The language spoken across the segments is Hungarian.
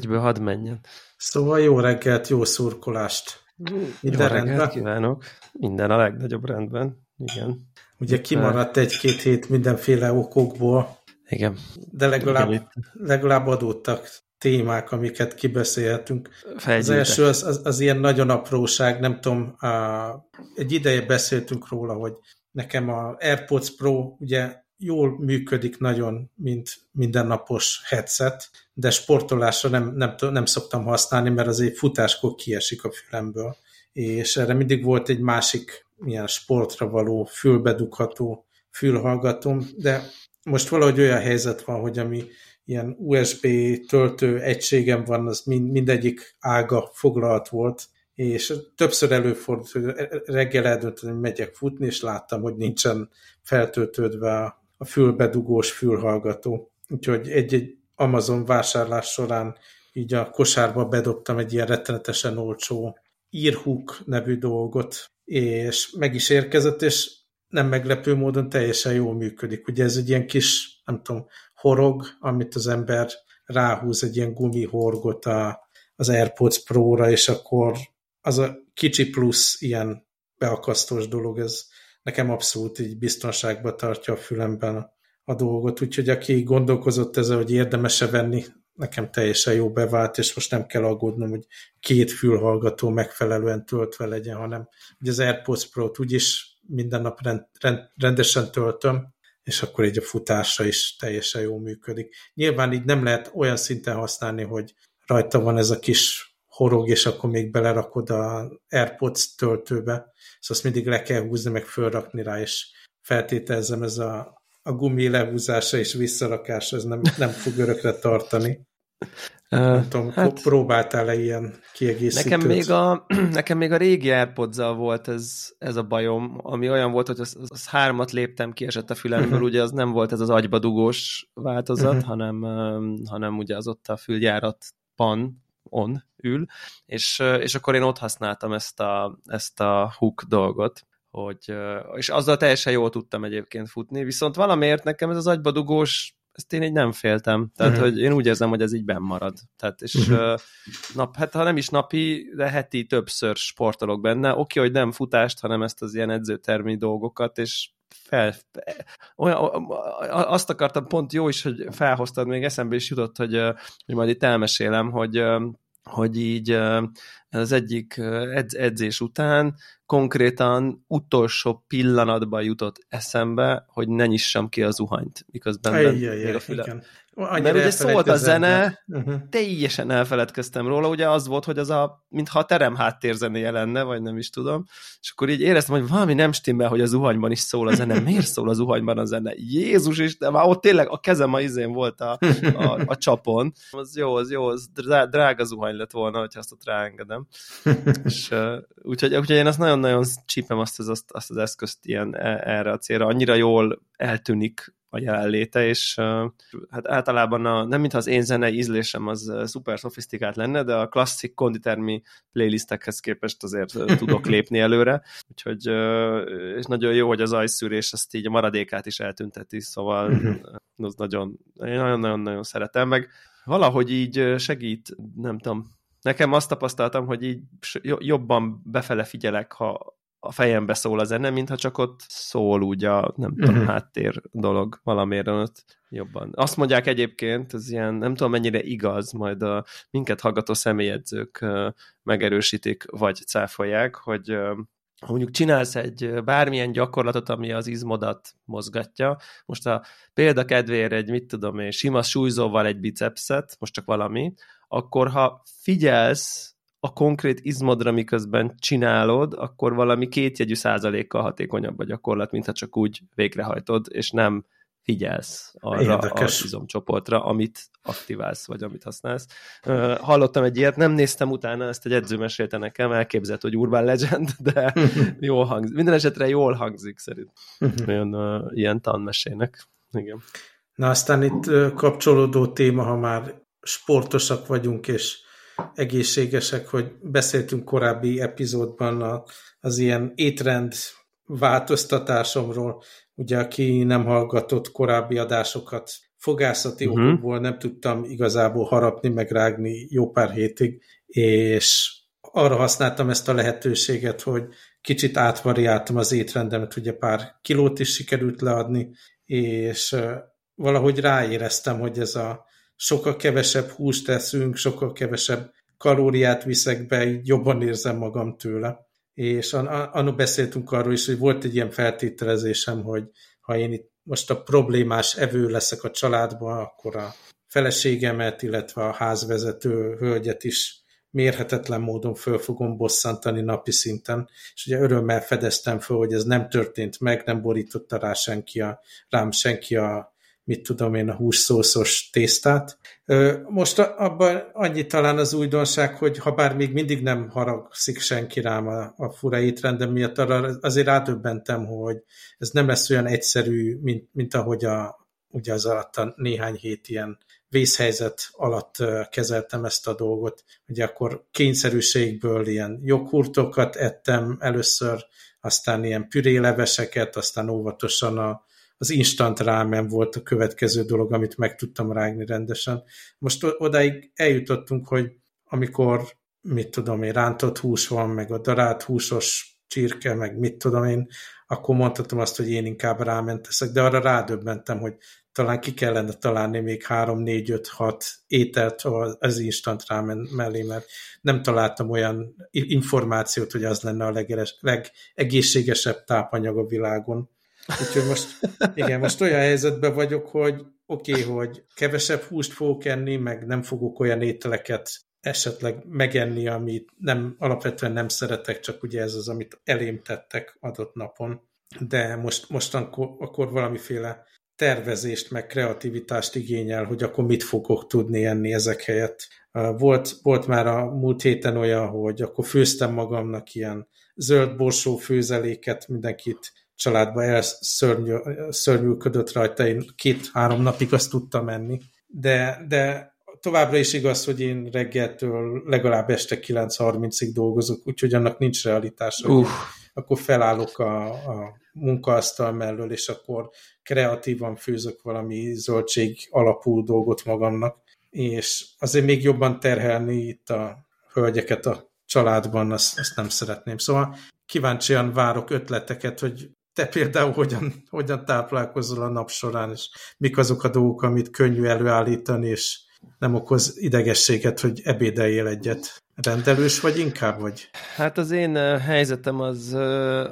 Egyből, hadd menjen. Szóval jó reggelt, jó szurkolást. Minden jó reggelt rendben? kívánok. Minden a legnagyobb rendben. Igen. Ugye kimaradt egy-két hét mindenféle okokból. Igen. De legalább, Igen. legalább adódtak témák, amiket kibeszélhetünk. Az első az, az, az ilyen nagyon apróság, nem tudom, a, egy ideje beszéltünk róla, hogy nekem a AirPods Pro ugye jól működik nagyon, mint mindennapos headset, de sportolásra nem, nem, nem szoktam használni, mert azért futáskor kiesik a fülemből. És erre mindig volt egy másik ilyen sportra való fülbedugható fülhallgatóm, de most valahogy olyan helyzet van, hogy ami ilyen USB töltő egységem van, az mind, mindegyik ága foglalt volt, és többször előfordult, hogy reggel eldöntöttem, hogy megyek futni, és láttam, hogy nincsen feltöltődve a fülbedugós fülhallgató. Úgyhogy egy-egy Amazon vásárlás során így a kosárba bedobtam egy ilyen rettenetesen olcsó Earhook nevű dolgot, és meg is érkezett, és nem meglepő módon teljesen jól működik. Ugye ez egy ilyen kis, nem tudom, horog, amit az ember ráhúz egy ilyen gumihorgot a, az AirPods Pro-ra, és akkor az a kicsi plusz ilyen beakasztós dolog, ez nekem abszolút így biztonságba tartja a fülemben a, a dolgot, úgyhogy aki gondolkozott ezzel, hogy érdemese venni, nekem teljesen jó bevált, és most nem kell aggódnom, hogy két fülhallgató megfelelően töltve legyen, hanem ugye az AirPods Pro-t úgyis minden nap rend, rend, rendesen töltöm, és akkor így a futásra is teljesen jól működik. Nyilván így nem lehet olyan szinten használni, hogy rajta van ez a kis horog, és akkor még belerakod a AirPods töltőbe, szóval azt mindig le kell húzni, meg fölrakni rá, és feltételezem ez a, a gumi lehúzása és visszarakása, ez nem, nem fog örökre tartani. Nem tudom, hát, próbáltál-e ilyen kiegészítőt? Nekem még a, nekem még a régi airpods volt ez, ez a bajom, ami olyan volt, hogy az, az hármat léptem, kiesett a fülemből, ugye az nem volt ez az agybadugós változat, uh-huh. hanem, hanem ugye az ott a füljárat pan on ül, és, és akkor én ott használtam ezt a, ezt a hook dolgot, hogy, és azzal teljesen jól tudtam egyébként futni, viszont valamiért nekem ez az agybadugós ezt én így nem féltem. Tehát, uh-huh. hogy én úgy érzem, hogy ez így benn marad. Tehát, és uh-huh. nap, hát ha nem is napi, de heti többször sportolok benne. Oké, hogy nem futást, hanem ezt az ilyen edzőtermi dolgokat, és fel, olyan, azt akartam pont jó is, hogy felhoztad, még eszembe is jutott, hogy, hogy majd itt elmesélem, hogy hogy így az egyik edz, edzés után konkrétan utolsó pillanatban jutott eszembe, hogy ne nyissam ki a zuhanyt, miközben Ejjjjj, még a füle... Igen. Annyira Mert ugye szólt a zene, uh-huh. teljesen elfeledkeztem róla, ugye az volt, hogy az a, mintha a terem háttérzenéje lenne, vagy nem is tudom, és akkor így éreztem, hogy valami nem stimmel, hogy a zuhanyban is szól a zene. Miért szól a zuhanyban a zene? Jézus is, de már ott tényleg a kezem a izén volt a, a, a csapon. Az jó, az jó, az drága zuhany lett volna, hogyha azt ott ráengedem. és, úgyhogy, úgyhogy én azt nagyon-nagyon csípem azt az, azt, azt az eszközt ilyen e, erre a célra. Annyira jól eltűnik a jelenléte, és hát általában a, nem mintha az én zenei ízlésem az szuper szofisztikált lenne, de a klasszik konditermi playlistekhez képest azért tudok lépni előre, úgyhogy és nagyon jó, hogy az ajszűrés azt így a maradékát is eltünteti, szóval uh-huh. az nagyon, nagyon-nagyon-nagyon szeretem, meg valahogy így segít, nem tudom, nekem azt tapasztaltam, hogy így jobban befele figyelek, ha a fejembe szól a zene, mintha csak ott szól úgy a, nem tudom, uh-huh. háttér dolog valamiért ott jobban. Azt mondják egyébként, ez ilyen, nem tudom mennyire igaz, majd a minket hallgató személyedzők megerősítik, vagy cáfolják, hogy ha mondjuk csinálsz egy bármilyen gyakorlatot, ami az izmodat mozgatja, most a példa kedvéért egy, mit tudom én, sima súlyzóval egy bicepset, most csak valami, akkor ha figyelsz a konkrét izmodra miközben csinálod, akkor valami kétjegyű százalékkal hatékonyabb a gyakorlat, mintha csak úgy végrehajtod, és nem figyelsz arra Érdekes. az izomcsoportra, amit aktiválsz, vagy amit használsz. Hallottam egy ilyet, nem néztem utána, ezt egy edző mesélte nekem, elképzelt, hogy Urban Legend, de jól hangzik. Minden esetre jól hangzik szerint. Olyan uh, ilyen tanmesének. Igen. Na aztán itt kapcsolódó téma, ha már sportosak vagyunk, és egészségesek, hogy beszéltünk korábbi epizódban az ilyen étrend változtatásomról, ugye aki nem hallgatott korábbi adásokat, fogászati uh-huh. okokból nem tudtam igazából harapni, meg rágni jó pár hétig, és arra használtam ezt a lehetőséget, hogy kicsit átvariáltam az étrendemet, ugye pár kilót is sikerült leadni, és valahogy ráéreztem, hogy ez a sokkal kevesebb húst teszünk, sokkal kevesebb kalóriát viszek be, így jobban érzem magam tőle. És annak beszéltünk arról is, hogy volt egy ilyen feltételezésem, hogy ha én itt most a problémás evő leszek a családban, akkor a feleségemet, illetve a házvezető hölgyet is mérhetetlen módon föl fogom bosszantani napi szinten, és ugye örömmel fedeztem föl, hogy ez nem történt meg, nem borította rá senki a, rám senki a, mit tudom én, a hússzószos tésztát. Most abban annyi talán az újdonság, hogy ha bár még mindig nem haragszik senki rám a, a fura étrendem miatt, arra azért rádöbbentem, hogy ez nem lesz olyan egyszerű, mint, mint ahogy a, ugye az alatt a néhány hét ilyen vészhelyzet alatt kezeltem ezt a dolgot. Ugye akkor kényszerűségből ilyen joghurtokat ettem először, aztán ilyen püréleveseket, aztán óvatosan a, az instant rámen volt a következő dolog, amit meg tudtam rágni rendesen. Most odáig eljutottunk, hogy amikor, mit tudom én, rántott hús van, meg a darált húsos csirke, meg mit tudom én, akkor mondhatom azt, hogy én inkább ráment de arra rádöbbentem, hogy talán ki kellene találni még 3, 4, 5, 6 ételt az instant rámen mellé, mert nem találtam olyan információt, hogy az lenne a legeres, legegészségesebb tápanyag a világon. Úgyhogy most, igen, most olyan helyzetben vagyok, hogy oké, okay, hogy kevesebb húst fogok enni, meg nem fogok olyan ételeket esetleg megenni, amit nem, alapvetően nem szeretek, csak ugye ez az, amit elém tettek adott napon. De most, most akkor, akkor valamiféle tervezést, meg kreativitást igényel, hogy akkor mit fogok tudni enni ezek helyett. Volt, volt már a múlt héten olyan, hogy akkor főztem magamnak ilyen zöld borsó főzeléket, mindenkit családba elszörnyűködött rajta, én két-három napig azt tudtam menni. De, de továbbra is igaz, hogy én reggeltől legalább este 9.30-ig dolgozok, úgyhogy annak nincs realitása. Uh. Akkor felállok a, a munkaasztal mellől, és akkor kreatívan főzök valami zöldség alapú dolgot magamnak, és azért még jobban terhelni itt a hölgyeket a családban, azt, azt nem szeretném. Szóval kíváncsian várok ötleteket, hogy te például hogyan, hogyan táplálkozol a nap során, és mik azok a dolgok, amit könnyű előállítani, és nem okoz idegességet, hogy ebédeljél egyet. Rendelős vagy inkább vagy? Hát az én helyzetem az,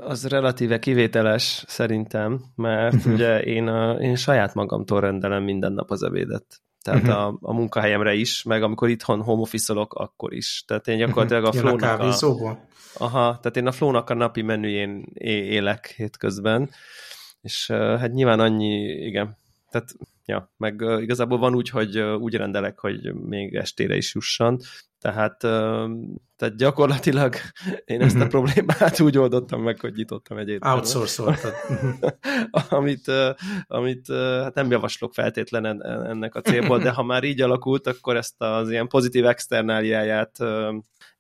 az relatíve kivételes szerintem, mert uh-huh. ugye én, a, én saját magamtól rendelem minden nap az ebédet. Tehát uh-huh. a, a munkahelyemre is, meg amikor itthon home office akkor is. Tehát én gyakorlatilag a flónak a, Aha, tehát én a flónak a napi menüjén élek hétközben, és hát nyilván annyi, igen, tehát ja, meg igazából van úgy, hogy úgy rendelek, hogy még estére is jusson, tehát, tehát gyakorlatilag én ezt a mhm. problémát úgy oldottam meg, hogy nyitottam egy éttermet. Outsourcoltad. amit, amit hát nem javaslok feltétlenül ennek a célból, de ha már így alakult, akkor ezt az ilyen pozitív externáliáját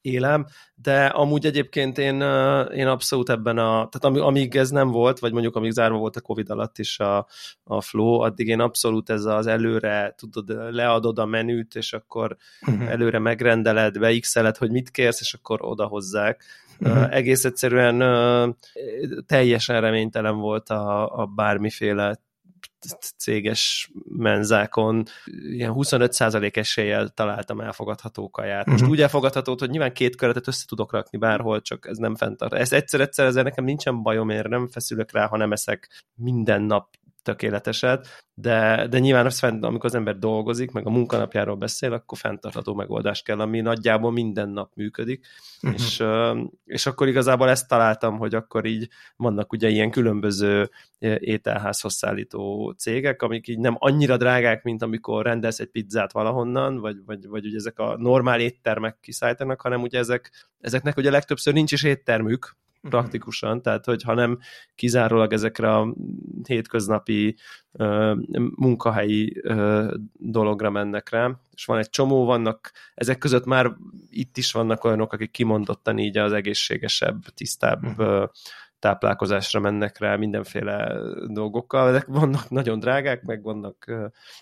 élem, de amúgy egyébként én, én abszolút ebben a, tehát amíg ez nem volt, vagy mondjuk amíg zárva volt a Covid alatt is a, a flow, addig én abszolút ez az előre, tudod, leadod a menüt, és akkor uh-huh. előre megrendeled, beixeled, hogy mit kérsz, és akkor odahozzák. Uh-huh. egész egyszerűen teljesen reménytelen volt a, a bármiféle céges menzákon ilyen 25% eséllyel találtam elfogadható kaját. Most uh-huh. úgy elfogadhatót, hogy nyilván két köretet össze tudok rakni bárhol, csak ez nem fenntart. Ez egyszer-egyszer ezzel nekem nincsen bajom, én nem feszülök rá, ha nem eszek minden nap tökéleteset, de, de nyilván az fent, amikor az ember dolgozik, meg a munkanapjáról beszél, akkor fenntartható megoldást kell, ami nagyjából minden nap működik, uh-huh. és, és akkor igazából ezt találtam, hogy akkor így vannak ugye ilyen különböző ételházhoz szállító cégek, amik így nem annyira drágák, mint amikor rendelsz egy pizzát valahonnan, vagy, vagy, vagy ugye ezek a normál éttermek kiszállítanak, hanem ugye ezek, ezeknek ugye legtöbbször nincs is éttermük. Praktikusan, tehát hogy hanem kizárólag ezekre a hétköznapi uh, munkahelyi uh, dologra mennek rá, és van egy csomó, vannak, ezek között már itt is vannak olyanok, akik kimondottan így az egészségesebb, tisztább uh, táplálkozásra mennek rá mindenféle dolgokkal, de vannak nagyon drágák, meg vannak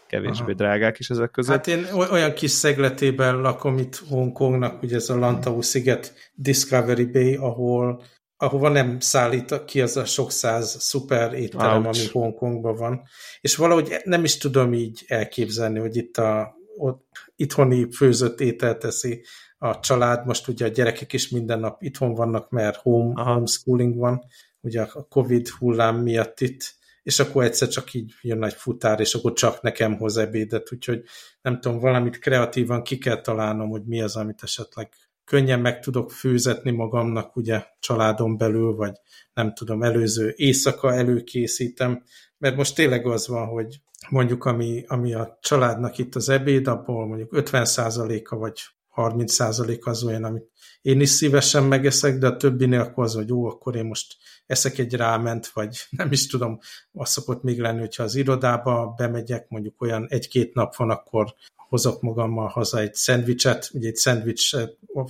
kevésbé Aha. drágák is ezek között. Hát én olyan kis szegletében lakom itt Hongkongnak, ugye ez a Lantau sziget Discovery Bay, ahol ahova nem szállít ki az a sok száz szuper étterem, Ouch. ami Hongkongban van. És valahogy nem is tudom így elképzelni, hogy itt a ott itthoni főzött ételt teszi a család. Most ugye a gyerekek is minden nap itthon vannak, mert home, homeschooling van, ugye a Covid hullám miatt itt, és akkor egyszer csak így jön egy futár, és akkor csak nekem hoz ebédet, úgyhogy nem tudom, valamit kreatívan ki kell találnom, hogy mi az, amit esetleg könnyen meg tudok főzetni magamnak, ugye családon belül, vagy nem tudom, előző éjszaka előkészítem, mert most tényleg az van, hogy mondjuk ami, ami a családnak itt az ebéd, abból mondjuk 50%-a vagy 30% az olyan, amit én is szívesen megeszek, de a többinél akkor az, hogy jó, akkor én most eszek egy ráment, vagy nem is tudom, az szokott még lenni, hogyha az irodába bemegyek, mondjuk olyan egy-két nap van, akkor hozok magammal haza egy szendvicset, ugye egy szendvics,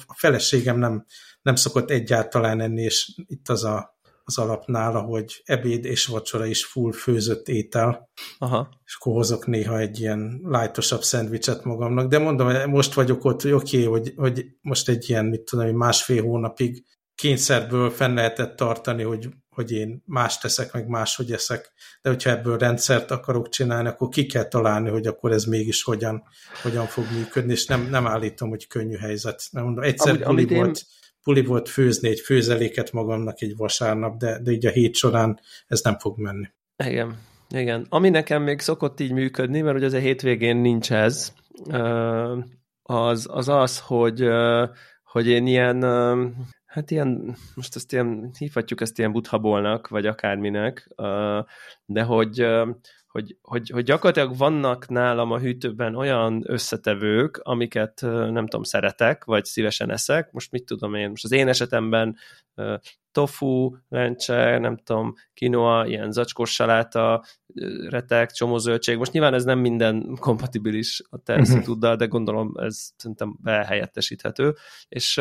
a feleségem nem, nem szokott egyáltalán enni, és itt az a az alapnál, hogy ebéd és vacsora is full főzött étel, Aha. és akkor hozok néha egy ilyen lájtosabb szendvicset magamnak, de mondom, most vagyok ott, hogy oké, okay, hogy, hogy most egy ilyen, mit tudom, másfél hónapig kényszerből fenn lehetett tartani, hogy, hogy én más teszek, meg máshogy eszek, de hogyha ebből rendszert akarok csinálni, akkor ki kell találni, hogy akkor ez mégis hogyan, hogyan fog működni, és nem, nem állítom, hogy könnyű helyzet. Nem mondom, egyszer Amúgy, volt, én puli volt főzni egy főzeléket magamnak egy vasárnap, de, de így a hét során ez nem fog menni. Igen, igen. Ami nekem még szokott így működni, mert ugye az a hétvégén nincs ez, az az, az hogy, hogy én ilyen, hát ilyen, most ezt ilyen, hívhatjuk ezt ilyen buthabolnak, vagy akárminek, de hogy hogy, hogy, hogy gyakorlatilag vannak nálam a hűtőben olyan összetevők, amiket nem tudom, szeretek, vagy szívesen eszek. Most mit tudom én, most az én esetemben tofu, lencse, nem tudom, kinoa, ilyen zacskós saláta, retek, csomó zöldség. Most nyilván ez nem minden kompatibilis a te uh-huh. de gondolom ez szerintem behelyettesíthető. És,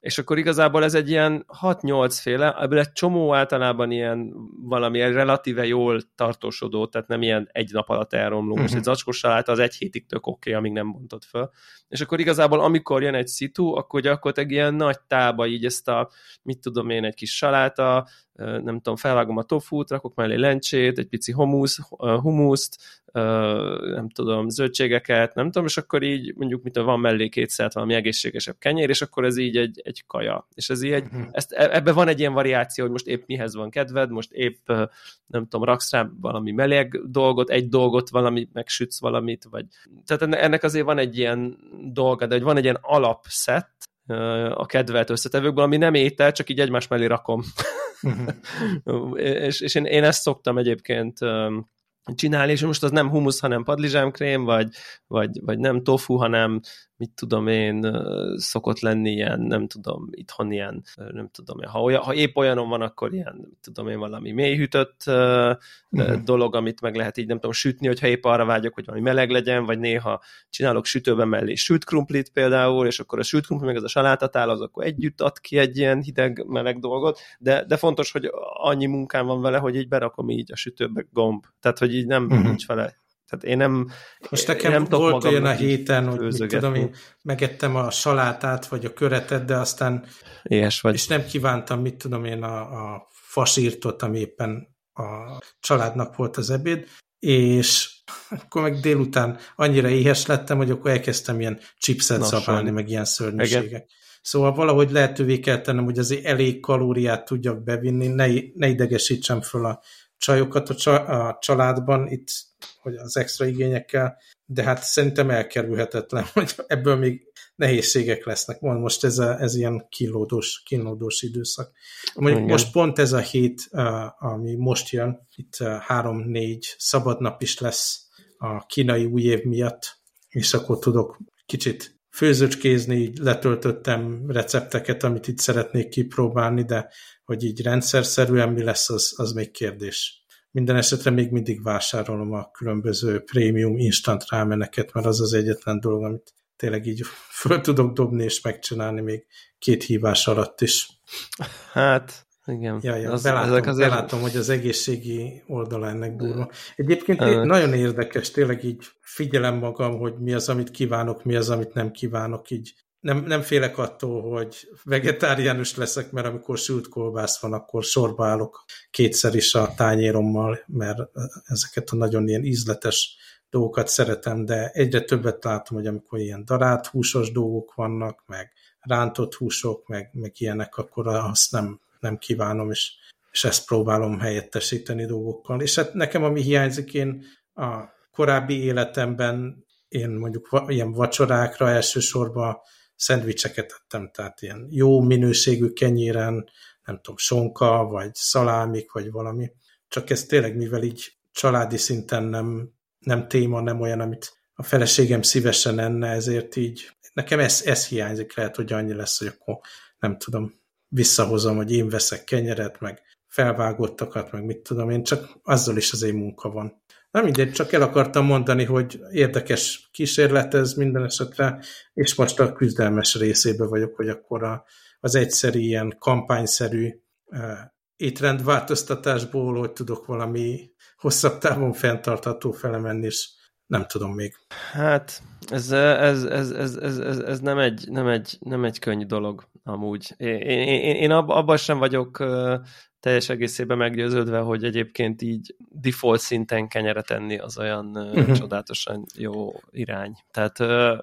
és akkor igazából ez egy ilyen 6-8 féle, ebből egy csomó általában ilyen valami relatíve jól tartósodó, tehát nem ilyen egy nap alatt elromló. Uh-huh. Most egy zacskós saláta az egy hétig tök oké, okay, amíg nem bontod föl. És akkor igazából amikor jön egy szitu, akkor gyakorlatilag ilyen nagy tába így ezt a, mit tudom én, egy kis saláta, nem tudom, felvágom a tofút, rakok mellé lencsét, egy pici humusz, humuszt, nem tudom, zöldségeket, nem tudom, és akkor így mondjuk, mint van mellé kétszer valami egészségesebb kenyér, és akkor ez így egy, egy kaja. És ez így egy, uh-huh. ezt, e, ebben van egy ilyen variáció, hogy most épp mihez van kedved, most épp, nem tudom, raksz rá valami meleg dolgot, egy dolgot, valami, megsütsz valamit, vagy... Tehát ennek azért van egy ilyen dolga, de hogy van egy ilyen alapszett, a kedvelt összetevőkből, ami nem étel, csak így egymás mellé rakom. Uh-huh. és, és én, én ezt szoktam egyébként csinálni, és most az nem humusz, hanem padlizsámkrém, vagy, vagy, vagy nem tofu, hanem mit tudom én, szokott lenni ilyen, nem tudom, itthon ilyen, nem tudom én, ha, olyan, ha épp olyanon van, akkor ilyen, mit tudom én, valami mélyhűtött uh, uh-huh. dolog, amit meg lehet így, nem tudom, sütni, hogyha épp arra vágyok, hogy valami meleg legyen, vagy néha csinálok sütőben mellé sült krumplit például, és akkor a sült krumpli meg az a salátatál, az akkor együtt ad ki egy ilyen hideg-meleg dolgot, de, de fontos, hogy annyi munkám van vele, hogy így berakom így a sütőbe gomb, tehát, hogy így nem uh-huh. nincs vele tehát én nem Most nekem nem volt olyan a héten, hogy mit tudom, én megettem a salátát, vagy a köretet, de aztán Éhes vagy. és nem kívántam, mit tudom én, a, a fasírtot, ami éppen a családnak volt az ebéd, és akkor meg délután annyira éhes lettem, hogy akkor elkezdtem ilyen chipset szabálni, meg ilyen szörnyűségek. Igen. Szóval valahogy lehetővé kell tennem, hogy azért elég kalóriát tudjak bevinni, ne, ne idegesítsem föl a csajokat a, csa, a családban, itt hogy az extra igényekkel, de hát szerintem elkerülhetetlen, hogy ebből még nehézségek lesznek. Mond most ez, a, ez ilyen kínlódós, kínlódós időszak. Mondjuk Igen. most pont ez a hét, ami most jön, itt három-négy szabad nap is lesz a kínai új év miatt, és akkor tudok kicsit főzőcskézni, így letöltöttem recepteket, amit itt szeretnék kipróbálni, de hogy így rendszerszerűen mi lesz, az, az még kérdés. Minden esetre még mindig vásárolom a különböző prémium instant rámeneket, mert az az egyetlen dolog, amit tényleg így föl tudok dobni és megcsinálni még két hívás alatt is. Hát, Igen. Ja, ja, az, belátom, ezek azért... belátom, hogy az egészségi oldala ennek durva. Egyébként uh, nagyon érdekes, tényleg így figyelem magam, hogy mi az, amit kívánok, mi az, amit nem kívánok, így nem, nem félek attól, hogy vegetáriánus leszek, mert amikor sült kolbász van, akkor sorba állok kétszer is a tányérommal, mert ezeket a nagyon ilyen ízletes dolgokat szeretem, de egyre többet látom, hogy amikor ilyen darált húsos dolgok vannak, meg rántott húsok, meg, meg ilyenek, akkor azt nem, nem kívánom, és, és ezt próbálom helyettesíteni dolgokkal. És hát nekem, ami hiányzik, én a korábbi életemben én mondjuk ilyen vacsorákra elsősorban szendvicseket ettem, tehát ilyen jó minőségű kenyéren, nem tudom, sonka, vagy szalámik, vagy valami. Csak ez tényleg, mivel így családi szinten nem, nem téma, nem olyan, amit a feleségem szívesen enne, ezért így nekem ez, ez hiányzik, lehet, hogy annyi lesz, hogy akkor nem tudom, visszahozom, hogy én veszek kenyeret, meg felvágottakat, meg mit tudom én, csak azzal is az én munka van. Nem mindegy, csak el akartam mondani, hogy érdekes kísérlet ez minden esetre, és most a küzdelmes részébe vagyok, hogy akkor a, az egyszerű ilyen kampányszerű uh, étrendváltoztatásból, hogy tudok valami hosszabb távon fenntartható felemenni, és nem tudom még. Hát ez, ez, ez, ez, ez, ez, ez nem, egy, nem, egy, nem egy könnyű dolog amúgy. Én, én, én, abban sem vagyok teljes egészében meggyőződve, hogy egyébként így default szinten kenyeret enni az olyan uh-huh. csodálatosan jó irány. Tehát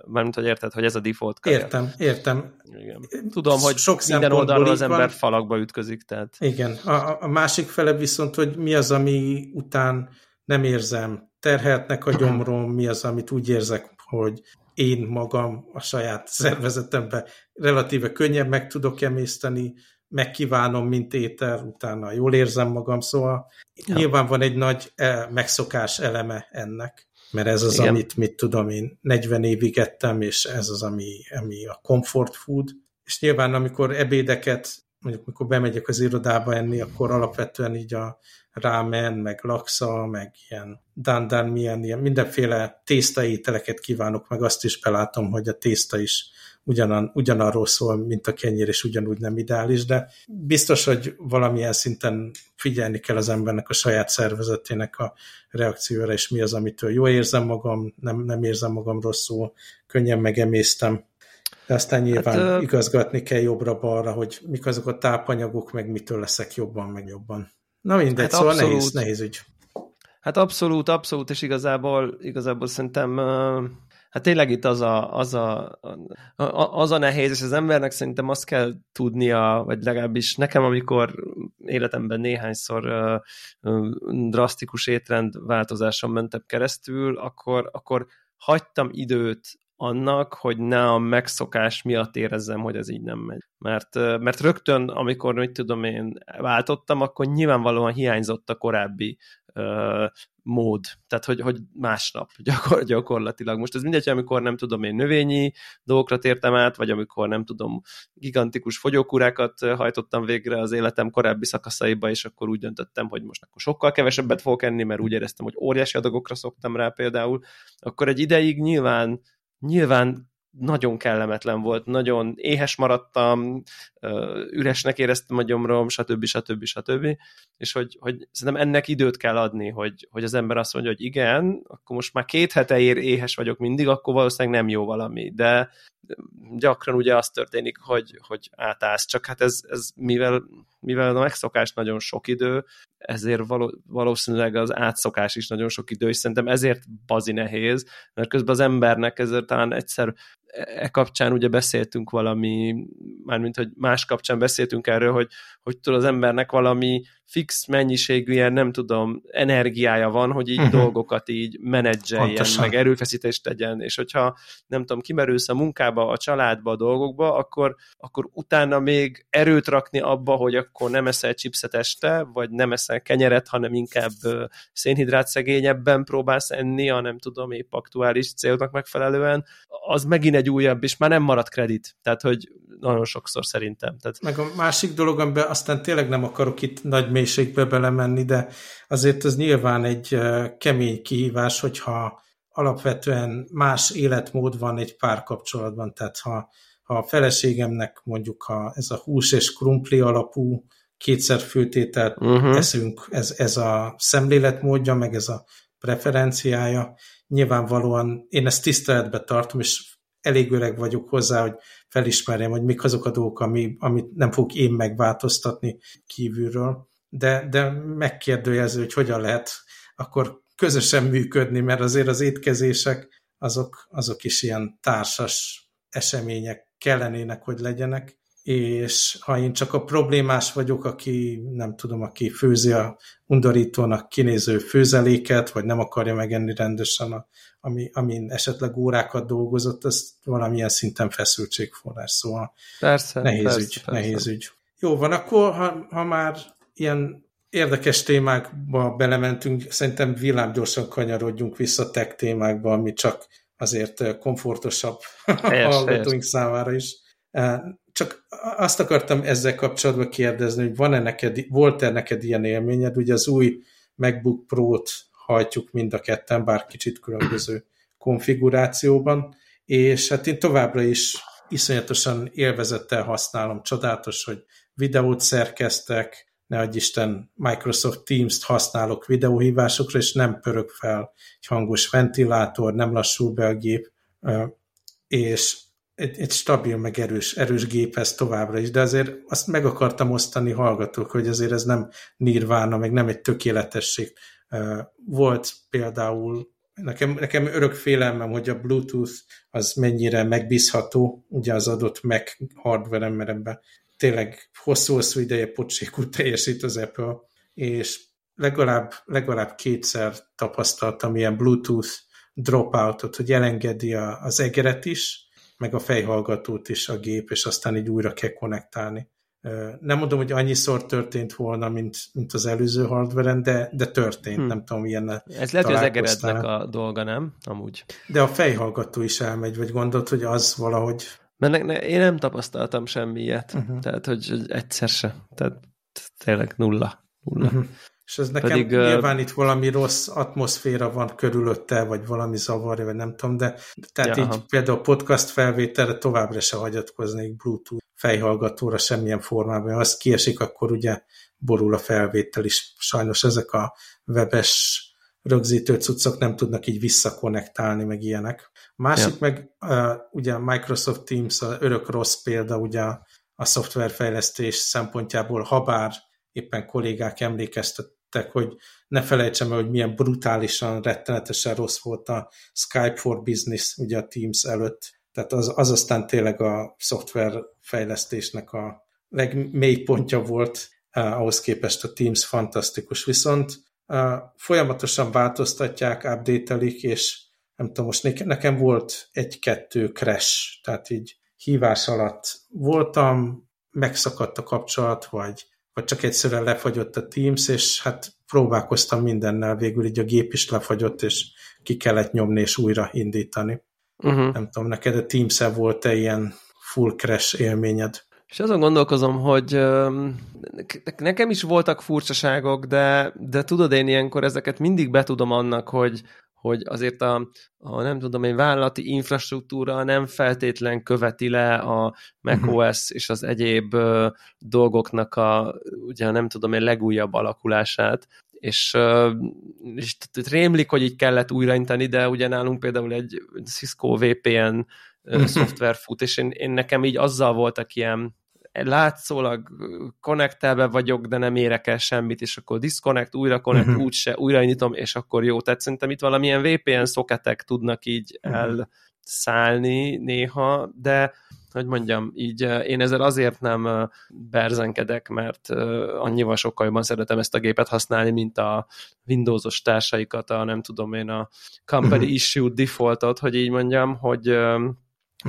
mármint, hogy érted, hogy ez a default kenyeret. Értem, értem. Igen. Tudom, hogy Sok minden oldalról az ember van. falakba ütközik. Tehát. Igen. A, a másik fele viszont, hogy mi az, ami után nem érzem terheltnek a gyomrom, mi az, amit úgy érzek, hogy én magam a saját szervezetemben relatíve könnyen meg tudok emészteni, megkívánom, mint étel, utána jól érzem magam, szóval ja. nyilván van egy nagy eh, megszokás eleme ennek, mert ez az, Igen. amit, mit tudom én, 40 évig ettem, és ez az, ami, ami a comfort food, és nyilván amikor ebédeket, mondjuk mikor bemegyek az irodába enni, akkor alapvetően így a rámen, meg laksa, meg ilyen dandan, milyen ilyen mindenféle tésztaételeket kívánok, meg azt is belátom, hogy a tészta is ugyanan, ugyanarról szól, mint a kenyér, és ugyanúgy nem ideális, de biztos, hogy valamilyen szinten figyelni kell az embernek a saját szervezetének a reakcióra, és mi az, amitől jó érzem magam, nem, nem érzem magam rosszul, könnyen megemésztem. De aztán nyilván hát, igazgatni kell jobbra-balra, hogy mik azok a tápanyagok, meg mitől leszek jobban, meg jobban. Na mindegy, hát szóval abszolút, nehéz, nehéz ügy. Hát abszolút, abszolút, és igazából, igazából szerintem hát tényleg itt az a, az a, az a nehéz, és az embernek szerintem azt kell tudnia, vagy legalábbis nekem, amikor életemben néhányszor drasztikus étrendváltozáson mentem keresztül, akkor, akkor hagytam időt annak, hogy ne a megszokás miatt érezzem, hogy ez így nem megy. Mert, mert rögtön, amikor, mit tudom én, váltottam, akkor nyilvánvalóan hiányzott a korábbi mód, tehát hogy, hogy másnap gyakor, gyakorlatilag. Most ez mindegy, amikor nem tudom én növényi dolgokra tértem át, vagy amikor nem tudom gigantikus fogyókúrákat hajtottam végre az életem korábbi szakaszaiba, és akkor úgy döntöttem, hogy most akkor sokkal kevesebbet fogok enni, mert úgy éreztem, hogy óriási adagokra szoktam rá például, akkor egy ideig nyilván nyilván nagyon kellemetlen volt, nagyon éhes maradtam, üresnek éreztem a gyomrom, stb. stb. stb. És hogy, hogy szerintem ennek időt kell adni, hogy, hogy az ember azt mondja, hogy igen, akkor most már két hete ér éhes vagyok mindig, akkor valószínűleg nem jó valami, de gyakran ugye az történik, hogy, hogy átállsz, csak hát ez, ez mivel, mivel a megszokás nagyon sok idő, ezért való, valószínűleg az átszokás is nagyon sok idő, és szerintem ezért bazi nehéz, mert közben az embernek ezért talán egyszer e kapcsán ugye beszéltünk valami, mármint, hogy más kapcsán beszéltünk erről, hogy, hogy tudod, az embernek valami fix mennyiségű ilyen, nem tudom, energiája van, hogy így uh-huh. dolgokat így menedzseljen, Pontosan. meg erőfeszítést tegyen, és hogyha nem tudom, kimerülsz a munkába, a családba, a dolgokba, akkor, akkor utána még erőt rakni abba, hogy akkor nem eszel chipset este, vagy nem eszel kenyeret, hanem inkább szénhidrát szegényebben próbálsz enni, a nem tudom, épp aktuális célnak megfelelően, az megint egy újabb, és már nem marad kredit. Tehát, hogy nagyon sokszor szerintem. Tehát... Meg a másik dolog, amiben aztán tényleg nem akarok itt nagy mélységbe belemenni, de azért ez nyilván egy kemény kihívás, hogyha alapvetően más életmód van egy párkapcsolatban, tehát ha, ha a feleségemnek mondjuk ha ez a hús és krumpli alapú kétszer főtételt uh-huh. eszünk, ez, ez a szemléletmódja, meg ez a preferenciája. Nyilvánvalóan én ezt tiszteletbe tartom, és elég öreg vagyok hozzá, hogy felismerjem, hogy mik azok a dolgok, ami, amit nem fog én megváltoztatni kívülről. De, de megkérdőjelező, hogy hogyan lehet akkor közösen működni, mert azért az étkezések azok, azok is ilyen társas események kellenének, hogy legyenek, és ha én csak a problémás vagyok, aki nem tudom, aki főzi a undorítónak kinéző főzeléket, vagy nem akarja megenni rendesen, a, ami, amin esetleg órákat dolgozott, ez valamilyen szinten feszültségforrás, szóval persze, nehéz persze, ügy, persze. nehéz ügy. Jó van, akkor ha, ha már ilyen érdekes témákba belementünk, szerintem villámgyorsan kanyarodjunk vissza tech témákba, ami csak azért komfortosabb hallgatóink számára is. Csak azt akartam ezzel kapcsolatban kérdezni, hogy van-e neked, volt-e neked ilyen élményed? Ugye az új MacBook Pro-t hajtjuk mind a ketten, bár kicsit különböző konfigurációban, és hát én továbbra is iszonyatosan élvezettel használom. Csodálatos, hogy videót szerkeztek, ne adj Isten, Microsoft Teams-t használok videóhívásokra, és nem pörög fel egy hangos ventilátor, nem lassul be a gép, és egy, egy stabil, meg erős, erős gép továbbra is, de azért azt meg akartam osztani hallgatók, hogy azért ez nem nirvána, meg nem egy tökéletesség. Volt például, nekem, nekem örök félelmem, hogy a Bluetooth az mennyire megbízható, ugye az adott Mac hardware mert ebben tényleg hosszú-hosszú ideje pocsékul teljesít az Apple, és legalább, legalább kétszer tapasztaltam ilyen Bluetooth dropoutot, hogy elengedi az egeret is, meg a fejhallgatót is a gép, és aztán így újra kell konnektálni. Nem mondom, hogy annyiszor történt volna, mint, mint az előző hardveren, de, de történt, hmm. nem tudom, ilyen Ez lehet, hogy az egerednek a dolga, nem? Amúgy. De a fejhallgató is elmegy, vagy gondolt, hogy az valahogy... Mert ne, ne, én nem tapasztaltam semmi ilyet, uh-huh. tehát, hogy, hogy egyszer se. Tehát tényleg nulla. nulla. Uh-huh. És ez nekem Pedig, nyilván itt valami rossz atmoszféra van körülötte, vagy valami zavarja, vagy nem tudom, de tehát ja, így aha. például podcast felvételre továbbra se hagyatkoznék Bluetooth fejhallgatóra semmilyen formában. Ha az kiesik, akkor ugye borul a felvétel is. Sajnos ezek a webes rögzítő cuccok nem tudnak így visszakonektálni, meg ilyenek. Másik ja. meg uh, ugye a Microsoft Teams a örök rossz példa ugye a szoftverfejlesztés szempontjából, ha bár éppen kollégák emlékeztet, tek, hogy ne felejtsem el, hogy milyen brutálisan, rettenetesen rossz volt a Skype for Business, ugye a Teams előtt. Tehát az, az aztán tényleg a szoftverfejlesztésnek a legmély pontja volt, eh, ahhoz képest a Teams fantasztikus. Viszont eh, folyamatosan változtatják, update és nem tudom, most nekem volt egy-kettő crash, tehát így hívás alatt voltam, megszakadt a kapcsolat, vagy vagy csak egyszerűen lefagyott a Teams, és hát próbálkoztam mindennel, végül így a gép is lefagyott, és ki kellett nyomni és újra indítani. Uh-huh. Nem tudom, neked a Teams-e volt-e ilyen full crash élményed? És azon gondolkozom, hogy nekem is voltak furcsaságok, de, de tudod, én ilyenkor ezeket mindig betudom annak, hogy, hogy azért a, a nem tudom én, vállalati infrastruktúra nem feltétlen követi le a macOS uh-huh. és az egyéb uh, dolgoknak a, ugye nem tudom én, legújabb alakulását, és, uh, és rémlik, hogy így kellett újraintani, de ugye nálunk például egy Cisco VPN uh, szoftver fut, és én, én nekem így azzal voltak ilyen látszólag konnektelve vagyok, de nem érek el semmit, és akkor disconnect, újra connect, uh-huh. úgyse, újra nyitom, és akkor jó. Tehát szerintem itt valamilyen VPN szoketek tudnak így uh-huh. elszállni néha, de hogy mondjam, így én ezzel azért nem berzenkedek, mert annyival sokkal jobban szeretem ezt a gépet használni, mint a Windowsos társaikat, a nem tudom én a company uh-huh. issued defaultot, hogy így mondjam, hogy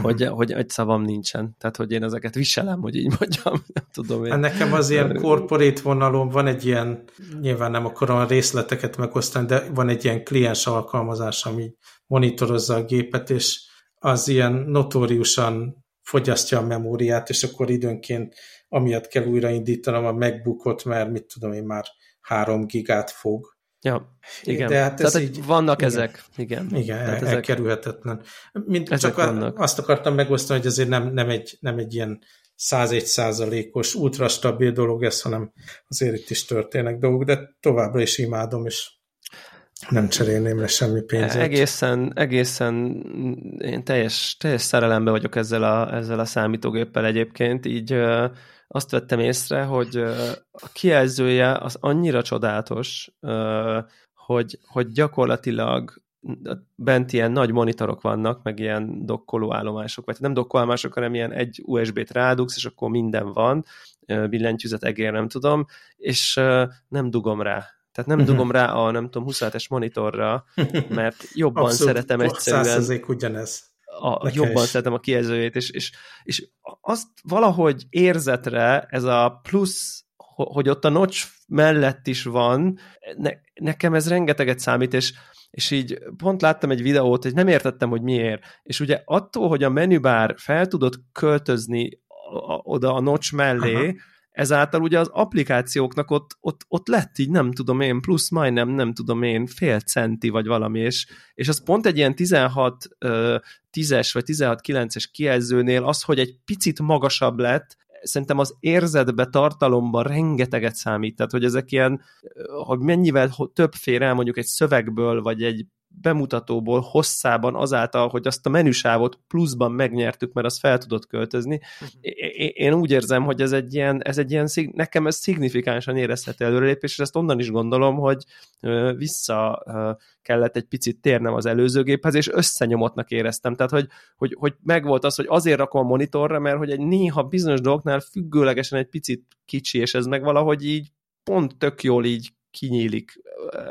hogy, uh-huh. hogy egy szavam nincsen. Tehát, hogy én ezeket viselem, hogy így mondjam. Nem tudom én. Hát nekem az ilyen corporate vonalon van egy ilyen, nyilván nem akarom a részleteket megosztani, de van egy ilyen kliens alkalmazás, ami monitorozza a gépet, és az ilyen notóriusan fogyasztja a memóriát, és akkor időnként amiatt kell újraindítanom a MacBookot, mert mit tudom én már 3 gigát fog, Ja, igen. De hát Tehát ez így, vannak igen, ezek, igen. Igen, Tehát elkerülhetetlen. Mint ezek csak vannak. azt akartam megosztani, hogy azért nem, nem, egy, nem egy ilyen 101 százalékos, ultra stabil dolog ez, hanem azért itt is történnek dolgok, de továbbra is imádom, és nem cserélném le semmi pénzet. Egészen, egészen én teljes, teljes szerelembe vagyok ezzel a, ezzel a számítógéppel egyébként, így azt vettem észre, hogy a kijelzője az annyira csodálatos, hogy, hogy gyakorlatilag bent ilyen nagy monitorok vannak, meg ilyen dokkoló állomások, vagy nem dokkolóállomások, hanem ilyen egy USB-t rádugsz, és akkor minden van, billentyűzet, egér, nem tudom, és nem dugom rá. Tehát nem uh-huh. dugom rá a, nem tudom, 27-es monitorra, mert jobban Abszolút, szeretem egyszerűen... 100% ugyanez. A, jobban is. szeretem a kijelzőjét, és, és, és azt valahogy érzetre ez a plusz hogy ott a notch mellett is van, ne, nekem ez rengeteget számít, és és így pont láttam egy videót, hogy nem értettem, hogy miért. És ugye attól, hogy a menübár fel tudod költözni oda a notch mellé, Aha. Ezáltal ugye az applikációknak ott, ott, ott lett így, nem tudom én, plusz majdnem, nem tudom én, fél centi vagy valami, és, és az pont egy ilyen 16 10-es vagy 16 9-es kijelzőnél az, hogy egy picit magasabb lett, szerintem az érzetbe, tartalomban rengeteget számít, tehát hogy ezek ilyen, hogy mennyivel több el mondjuk egy szövegből, vagy egy bemutatóból hosszában azáltal, hogy azt a menüsávot pluszban megnyertük, mert azt fel tudott költözni. Uh-huh. Én úgy érzem, hogy ez egy ilyen, ez egy ilyen nekem ez szignifikánsan érezhető előrelépés, és ezt onnan is gondolom, hogy vissza kellett egy picit térnem az előzőgéphez, és összenyomottnak éreztem. Tehát, hogy, hogy, hogy megvolt az, hogy azért rakom a monitorra, mert hogy egy néha bizonyos dolgoknál függőlegesen egy picit kicsi, és ez meg valahogy így pont tök jól így kinyílik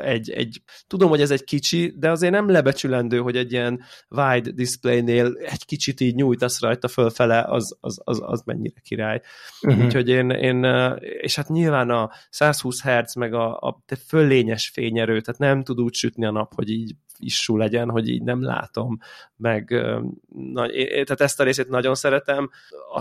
egy, egy, tudom, hogy ez egy kicsi, de azért nem lebecsülendő, hogy egy ilyen wide displaynél egy kicsit így nyújtasz rajta fölfele, az, az, az, az mennyire király. Uh-huh. Úgyhogy én, én, és hát nyilván a 120 Hz meg a, a te föllényes fényerő, tehát nem tud úgy sütni a nap, hogy így issú legyen, hogy így nem látom, meg na, én, tehát ezt a részét nagyon szeretem,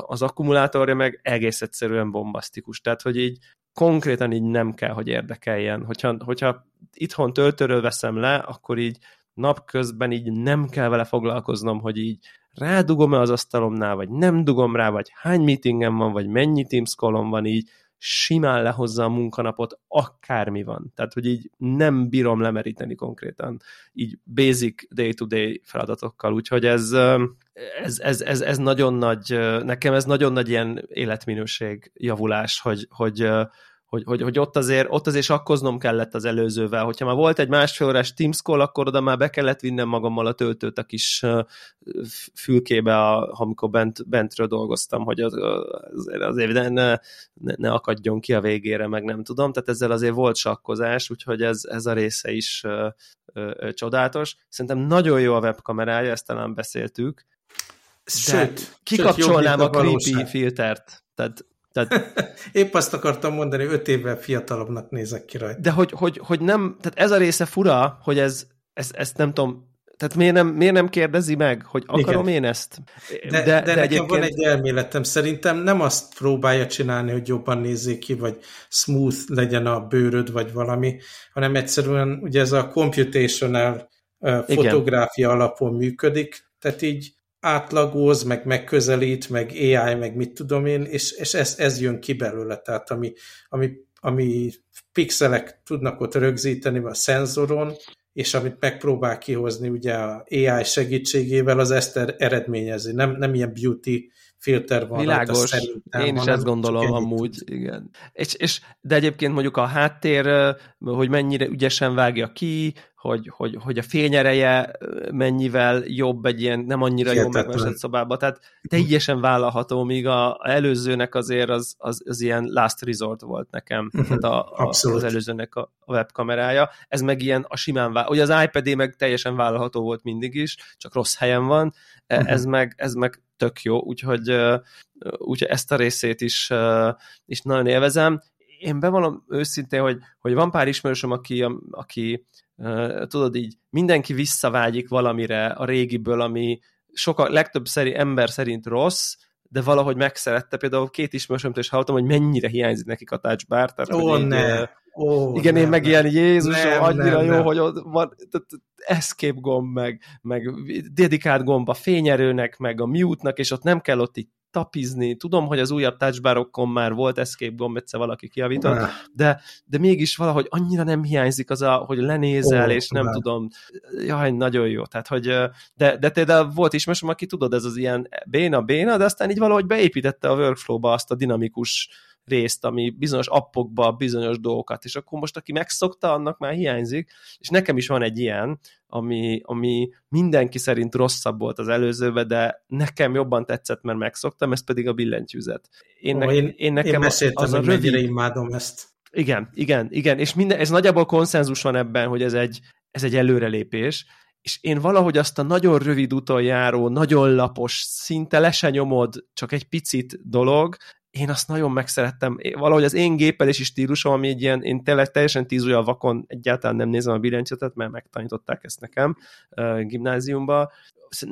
az akkumulátorja meg egész egyszerűen bombasztikus, tehát hogy így konkrétan így nem kell, hogy érdekeljen. Hogyha, hogyha itthon töltőről veszem le, akkor így napközben így nem kell vele foglalkoznom, hogy így rádugom-e az asztalomnál, vagy nem dugom rá, vagy hány meetingem van, vagy mennyi Teams callom van így, simán lehozza a munkanapot, akármi van. Tehát, hogy így nem bírom lemeríteni konkrétan, így basic day-to-day feladatokkal, úgyhogy ez, ez, ez, ez, ez nagyon nagy, nekem ez nagyon nagy ilyen életminőség javulás, hogy, hogy, hogy, hogy, hogy ott, azért, ott azért sakkoznom kellett az előzővel. Hogyha már volt egy másfél órás Teams call, akkor oda már be kellett vinnem magammal a töltőt a kis fülkébe, a, amikor bent, bentről dolgoztam, hogy az, azért ne, ne, ne akadjon ki a végére, meg nem tudom. Tehát ezzel azért volt sakkozás, úgyhogy ez, ez a része is ö, ö, csodálatos. Szerintem nagyon jó a webkamerája, ezt talán beszéltük. Sőt, kikapcsolnám sőt, a creepy filtert. Tehát tehát, Épp azt akartam mondani, öt évvel fiatalabbnak nézek ki rajta. De hogy, hogy, hogy nem, tehát ez a része fura, hogy ez, ez, ezt nem tudom, tehát miért nem, miért nem kérdezi meg, hogy akarom Igen. én ezt? De, de, de, de nekem egyébként... van egy elméletem. Szerintem nem azt próbálja csinálni, hogy jobban nézzék ki, vagy smooth legyen a bőröd, vagy valami, hanem egyszerűen ugye ez a computational uh, fotográfia Igen. alapon működik, tehát így átlagoz, meg megközelít, meg AI, meg mit tudom én, és, és ez, ez jön ki belőle, tehát ami, ami, ami pixelek tudnak ott rögzíteni a szenzoron, és amit megpróbál kihozni ugye a AI segítségével, az ezt er-, eredményezi. Nem, nem ilyen beauty filter van. Világos, én is ezt gondolom amúgy, igen. És, és, de egyébként mondjuk a háttér, hogy mennyire ügyesen vágja ki, hogy, hogy, hogy a fényereje mennyivel jobb egy ilyen nem annyira jó megvesett szobába, tehát teljesen vállalható, míg a előzőnek azért az, az, az ilyen last resort volt nekem, uh-huh. tehát a, a, az előzőnek a, a webkamerája, ez meg ilyen a simán vál, ugye az ipad meg teljesen vállalható volt mindig is, csak rossz helyen van, uh-huh. ez, meg, ez meg tök jó, úgyhogy, úgyhogy ezt a részét is, is nagyon élvezem. Én bevallom őszintén, hogy, hogy van pár ismerősöm, aki, aki tudod így, mindenki visszavágyik valamire a régiből, ami soka, legtöbb szeri, ember szerint rossz, de valahogy megszerette. Például két ismerősömtől is hallottam, hogy mennyire hiányzik nekik a touch bar. Tehát, Ó, ne. Így, Ó, igen, nem, én meg nem. ilyen Jézusom, nem, annyira nem, jó, nem. hogy ott van escape gomb, meg, meg dedikált gomb a fényerőnek, meg a mute-nak, és ott nem kell ott így tapizni. Tudom, hogy az újabb touchbarokon már volt escape gomb, egyszer valaki kiavított, de, de mégis valahogy annyira nem hiányzik az, a, hogy lenézel, oh, és nem már. tudom, jaj, nagyon jó. Tehát, hogy, de, de például volt ismerősöm, aki tudod, ez az ilyen béna-béna, de aztán így valahogy beépítette a workflow-ba azt a dinamikus részt, ami bizonyos appokba bizonyos dolgokat, és akkor most aki megszokta, annak már hiányzik, és nekem is van egy ilyen, ami, ami mindenki szerint rosszabb volt az előzőben, de nekem jobban tetszett, mert megszoktam, ez pedig a billentyűzet. Én, ne, én, én nekem én az a rövid... imádom ezt. Igen, igen, igen, és minden, ez nagyjából konszenzus van ebben, hogy ez egy, ez egy előrelépés, és én valahogy azt a nagyon rövid úton járó, nagyon lapos, szinte le se nyomod, csak egy picit dolog, én azt nagyon megszerettem. Valahogy az én gépelési stílusom, ami egy ilyen, én tényleg teljesen olyan vakon egyáltalán nem nézem a billentyűzetet, mert megtanították ezt nekem gimnáziumba.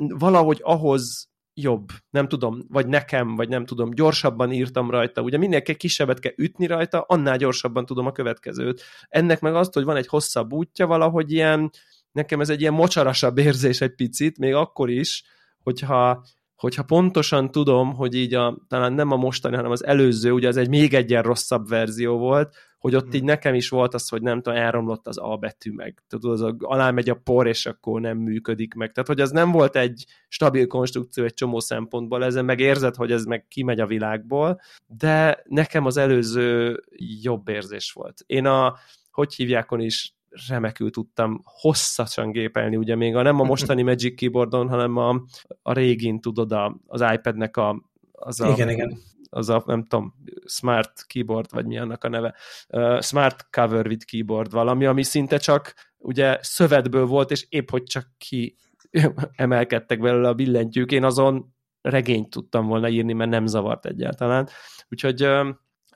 Valahogy ahhoz jobb, nem tudom, vagy nekem, vagy nem tudom, gyorsabban írtam rajta, ugye minél kisebbet kell ütni rajta, annál gyorsabban tudom a következőt. Ennek meg azt, hogy van egy hosszabb útja, valahogy ilyen, nekem ez egy ilyen mocsarasabb érzés egy picit, még akkor is, hogyha hogyha pontosan tudom, hogy így a, talán nem a mostani, hanem az előző, ugye az egy még egyen rosszabb verzió volt, hogy ott hmm. így nekem is volt az, hogy nem tudom, elromlott az A betű meg. Tudod, az a, alá megy a por, és akkor nem működik meg. Tehát, hogy az nem volt egy stabil konstrukció egy csomó szempontból, ezen meg érzed, hogy ez meg kimegy a világból, de nekem az előző jobb érzés volt. Én a, hogy hívjákon is remekül tudtam hosszasan gépelni, ugye még a nem a mostani Magic Keyboardon, hanem a, a régin, tudod, a, az iPadnek a, az a, igen, igen. az a, nem tudom, Smart Keyboard, vagy mi annak a neve, uh, Smart Cover with Keyboard valami, ami szinte csak ugye szövetből volt, és épp hogy csak ki emelkedtek belőle a billentyűk, én azon regényt tudtam volna írni, mert nem zavart egyáltalán. Úgyhogy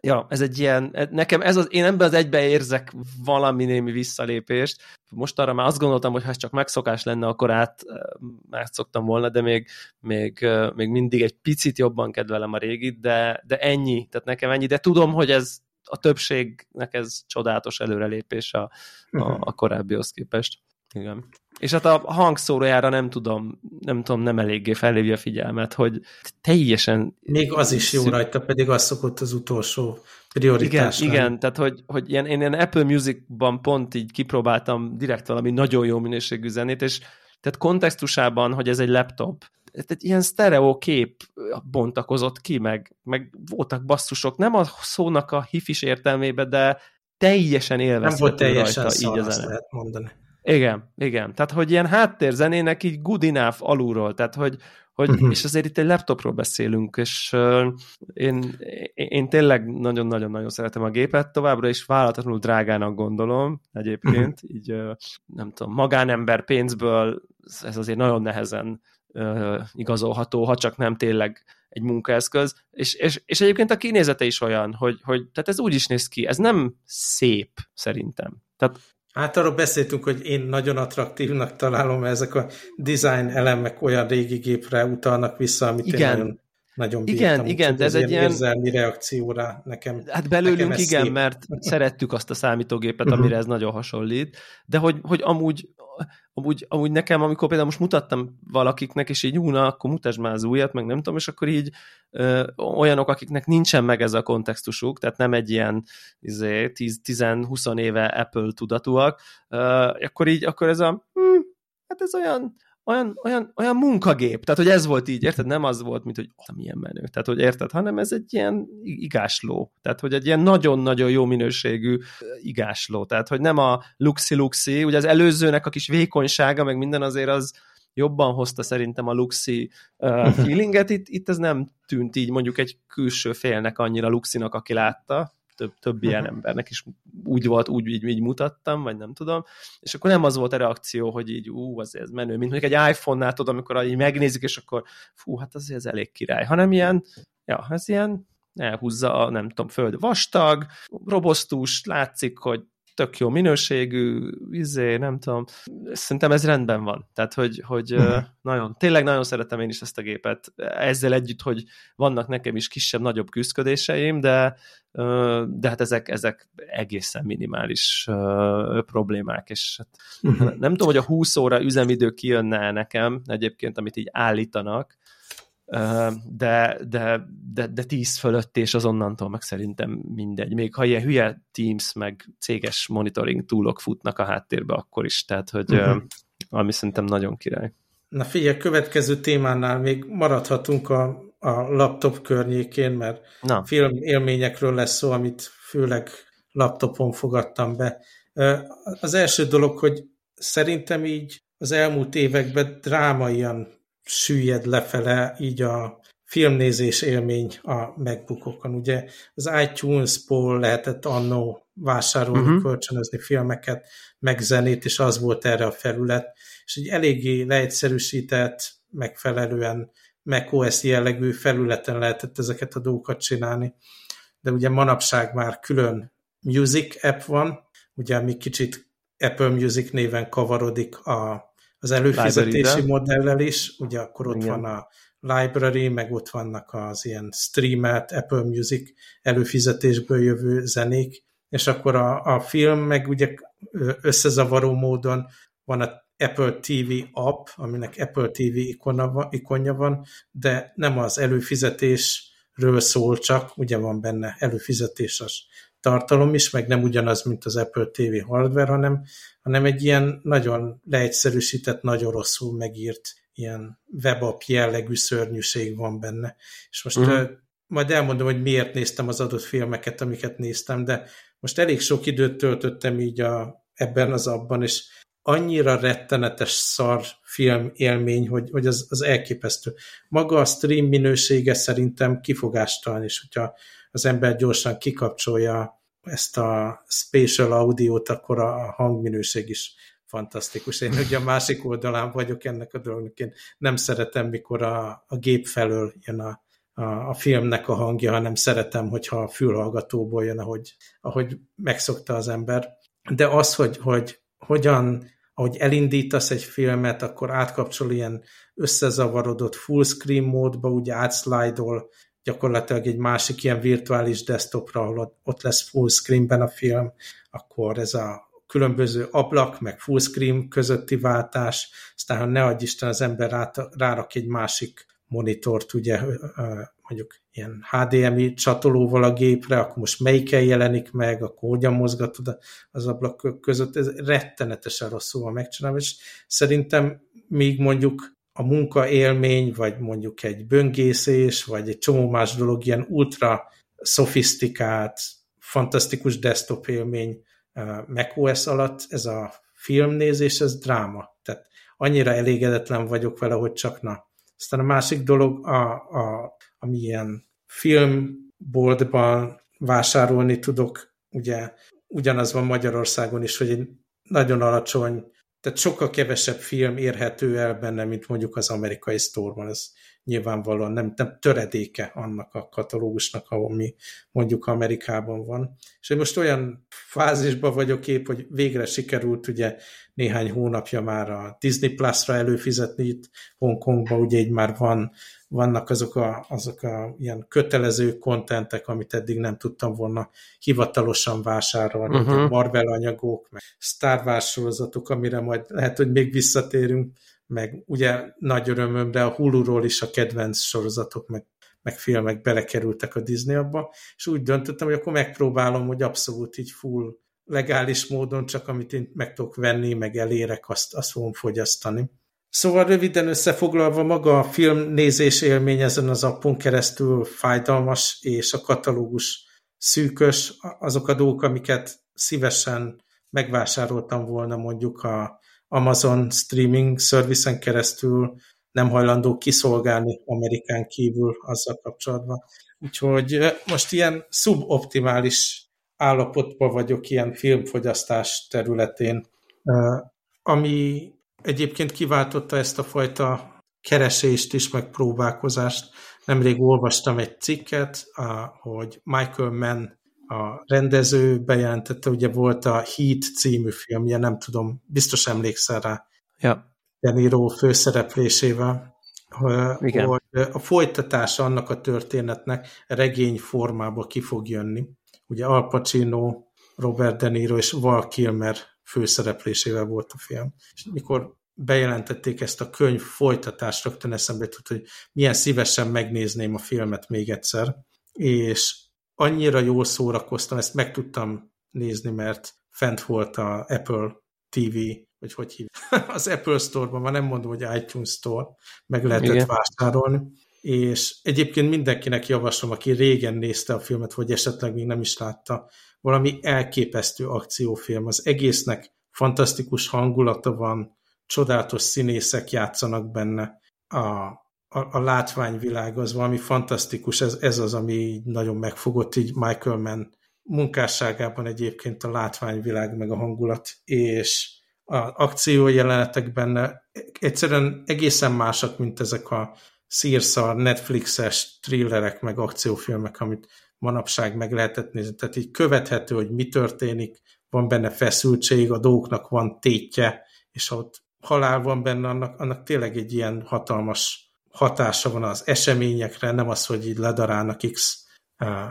ja, ez egy ilyen, e, nekem ez az, én ebben az egybe érzek valami némi visszalépést. Most arra már azt gondoltam, hogy ha ez csak megszokás lenne, akkor át megszoktam volna, de még, még, még mindig egy picit jobban kedvelem a régit, de, de ennyi, tehát nekem ennyi, de tudom, hogy ez a többségnek ez csodálatos előrelépés a, a, a korábbihoz képest. Igen. És hát a hangszórójára nem tudom, nem tudom, nem eléggé felhívja a figyelmet, hogy teljesen... Még az is jó rajta, pedig az szokott az utolsó prioritás. Igen, igen tehát hogy, hogy ilyen, én ilyen Apple Music-ban pont így kipróbáltam direkt valami nagyon jó minőségű zenét, és tehát kontextusában, hogy ez egy laptop, egy ilyen sztereó kép bontakozott ki, meg, meg voltak basszusok, nem a szónak a hifis értelmébe, de teljesen élvezhető Nem volt teljesen rajta, így a zene. lehet mondani. Igen, igen. Tehát, hogy ilyen háttérzenének így good enough alulról, tehát, hogy, hogy uh-huh. és azért itt egy laptopról beszélünk, és uh, én, én tényleg nagyon-nagyon-nagyon szeretem a gépet, továbbra is vállalatlanul drágának gondolom egyébként, uh-huh. így uh, nem tudom, magánember pénzből ez azért nagyon nehezen uh, igazolható, ha csak nem tényleg egy munkaeszköz, és, és, és egyébként a kinézete is olyan, hogy, hogy tehát ez úgy is néz ki, ez nem szép szerintem. Tehát Hát arról beszéltünk, hogy én nagyon attraktívnak találom, mert ezek a design elemek olyan régi gépre utalnak vissza, amit igen. én nagyon, nagyon bírtam. Igen, igen, de ez egy ilyen... érzelmi reakcióra nekem. Hát belőlünk nekem igen, szép. mert szerettük azt a számítógépet, mhm. amire ez nagyon hasonlít, de hogy, hogy amúgy amúgy, amúgy nekem, amikor például most mutattam valakiknek, és így úna, akkor mutasd már az újat, meg nem tudom, és akkor így ö, olyanok, akiknek nincsen meg ez a kontextusuk, tehát nem egy ilyen izé, 10-20 éve Apple tudatúak, ö, akkor így, akkor ez a hm, hát ez olyan olyan, olyan, olyan munkagép, tehát hogy ez volt így, érted? Nem az volt, mint hogy oh, milyen menő, tehát hogy érted, hanem ez egy ilyen igásló, tehát hogy egy ilyen nagyon-nagyon jó minőségű igásló, tehát hogy nem a luxi-luxi, ugye az előzőnek a kis vékonysága, meg minden azért az jobban hozta szerintem a luxi uh, feelinget, itt, itt ez nem tűnt így mondjuk egy külső félnek annyira luxinak, aki látta, több, több ilyen uh-huh. embernek is úgy volt, úgy így, így mutattam, vagy nem tudom, és akkor nem az volt a reakció, hogy így ú, azért ez menő, mint mondjuk egy iPhone-nál tudom, amikor így megnézik, és akkor fú, hát azért ez elég király, hanem ilyen, ja, ez ilyen elhúzza a, nem tudom, föld vastag, robosztus, látszik, hogy tök jó minőségű, izé, nem tudom, szerintem ez rendben van. Tehát, hogy, hogy uh-huh. nagyon, tényleg nagyon szeretem én is ezt a gépet. Ezzel együtt, hogy vannak nekem is kisebb-nagyobb küzdködéseim, de, de hát ezek, ezek egészen minimális problémák, és hát uh-huh. nem tudom, hogy a 20 óra üzemidő kijönne nekem egyébként, amit így állítanak, de, de, de, de tíz fölött, és azonnantól meg szerintem mindegy. Még ha ilyen hülye Teams, meg céges monitoring túlok futnak a háttérbe, akkor is, tehát, hogy uh-huh. ami szerintem nagyon király. Na figyelj, következő témánál még maradhatunk a, a laptop környékén, mert Na. film élményekről lesz szó, amit főleg laptopon fogadtam be. Az első dolog, hogy szerintem így az elmúlt években drámaian süllyed lefele így a filmnézés élmény a MacBookokon. Ugye az iTunes-ból lehetett annó vásárolni, uh-huh. kölcsönözni filmeket, meg zenét, és az volt erre a felület. És egy eléggé leegyszerűsített, megfelelően macOS jellegű felületen lehetett ezeket a dolgokat csinálni. De ugye manapság már külön Music app van, ugye ami kicsit Apple Music néven kavarodik a az előfizetési modellel is, ugye akkor ott Igen. van a library, meg ott vannak az ilyen streamet, Apple Music előfizetésből jövő zenék, és akkor a, a film meg ugye összezavaró módon van a Apple TV app, aminek Apple TV ikona, ikonja van, de nem az előfizetésről szól csak, ugye van benne előfizetéses tartalom is, meg nem ugyanaz, mint az Apple TV hardware, hanem, hanem egy ilyen nagyon leegyszerűsített, nagyon rosszul megírt ilyen webapp jellegű szörnyűség van benne. És most uh-huh. majd elmondom, hogy miért néztem az adott filmeket, amiket néztem, de most elég sok időt töltöttem így a, ebben az abban, és annyira rettenetes szar film élmény, hogy, hogy az, az elképesztő. Maga a stream minősége szerintem kifogástalan, és hogyha az ember gyorsan kikapcsolja ezt a spatial audiót, akkor a hangminőség is fantasztikus. Én ugye a másik oldalán vagyok ennek a dolognak. Én nem szeretem, mikor a, a gép felől jön a, a, a filmnek a hangja, hanem szeretem, hogyha a fülhallgatóból jön, ahogy, ahogy megszokta az ember. De az, hogy, hogy hogyan, ahogy elindítasz egy filmet, akkor átkapcsol ilyen összezavarodott full screen módba, ugye átszlájdol gyakorlatilag egy másik ilyen virtuális desktopra, ahol ott lesz full screenben a film, akkor ez a különböző ablak, meg full screen közötti váltás, aztán ha ne adj Isten az ember rárak egy másik monitort, ugye mondjuk ilyen HDMI csatolóval a gépre, akkor most melyiken jelenik meg, akkor hogyan mozgatod az ablak között, ez rettenetesen rosszul van megcsinálva, és szerintem még mondjuk a munkaélmény, vagy mondjuk egy böngészés, vagy egy csomó más dolog, ilyen ultra szofisztikált, fantasztikus desktop élmény macOS alatt, ez a filmnézés, ez dráma. Tehát annyira elégedetlen vagyok vele, hogy csak na. Aztán a másik dolog, a, a, ami ilyen filmboltban vásárolni tudok, ugye ugyanaz van Magyarországon is, hogy egy nagyon alacsony tehát sokkal kevesebb film érhető el benne, mint mondjuk az amerikai sztorban. Ez nyilvánvalóan nem, nem töredéke annak a katalógusnak, ami mondjuk Amerikában van. És én most olyan fázisban vagyok épp, hogy végre sikerült ugye néhány hónapja már a Disney Plus-ra előfizetni itt Hongkongban, ugye így már van vannak azok a, azok a ilyen kötelező kontentek, amit eddig nem tudtam volna hivatalosan vásárolni, uh-huh. Marvel anyagok, meg Star Wars sorozatok, amire majd lehet, hogy még visszatérünk, meg ugye nagy örömömre a Hulu-ról is a kedvenc sorozatok, meg, meg filmek belekerültek a Disney abba, és úgy döntöttem, hogy akkor megpróbálom, hogy abszolút így full legális módon, csak amit én meg tudok venni, meg elérek, azt, azt fogom fogyasztani. Szóval röviden összefoglalva maga a filmnézés élmény ezen az appon keresztül fájdalmas, és a katalógus szűkös, azok a dolgok, amiket szívesen megvásároltam volna mondjuk a Amazon streaming servicen keresztül, nem hajlandó kiszolgálni Amerikán kívül azzal kapcsolatban. Úgyhogy most ilyen szuboptimális állapotban vagyok ilyen filmfogyasztás területén, ami egyébként kiváltotta ezt a fajta keresést is, meg próbálkozást. Nemrég olvastam egy cikket, hogy Michael Mann a rendező bejelentette, ugye volt a Heat című filmje, nem tudom, biztos emlékszel rá. Ja. De Niro főszereplésével. Igen. Hogy a folytatás annak a történetnek regény formába ki fog jönni. Ugye Al Pacino, Robert De Niro és Val Kilmer főszereplésével volt a film. És mikor bejelentették ezt a könyv folytatást, rögtön eszembe jutott, hogy milyen szívesen megnézném a filmet még egyszer, és annyira jól szórakoztam, ezt meg tudtam nézni, mert fent volt a Apple TV, vagy hogy hívják, az Apple Store-ban, már nem mondom, hogy iTunes Store, meg lehetett Igen. vásárolni, és egyébként mindenkinek javaslom, aki régen nézte a filmet, vagy esetleg még nem is látta, valami elképesztő akciófilm. Az egésznek fantasztikus hangulata van, csodálatos színészek játszanak benne, a, a, a látványvilág az valami fantasztikus, ez, ez az, ami nagyon megfogott így Michael Mann munkásságában egyébként a látványvilág meg a hangulat, és a akciójelenetek benne egyszerűen egészen másak, mint ezek a szírszar, Netflixes thrillerek, meg akciófilmek, amit manapság meg lehetett nézni. Tehát így követhető, hogy mi történik, van benne feszültség, a dolgoknak van tétje, és ha ott halál van benne, annak, annak tényleg egy ilyen hatalmas hatása van az eseményekre, nem az, hogy így ledarálnak X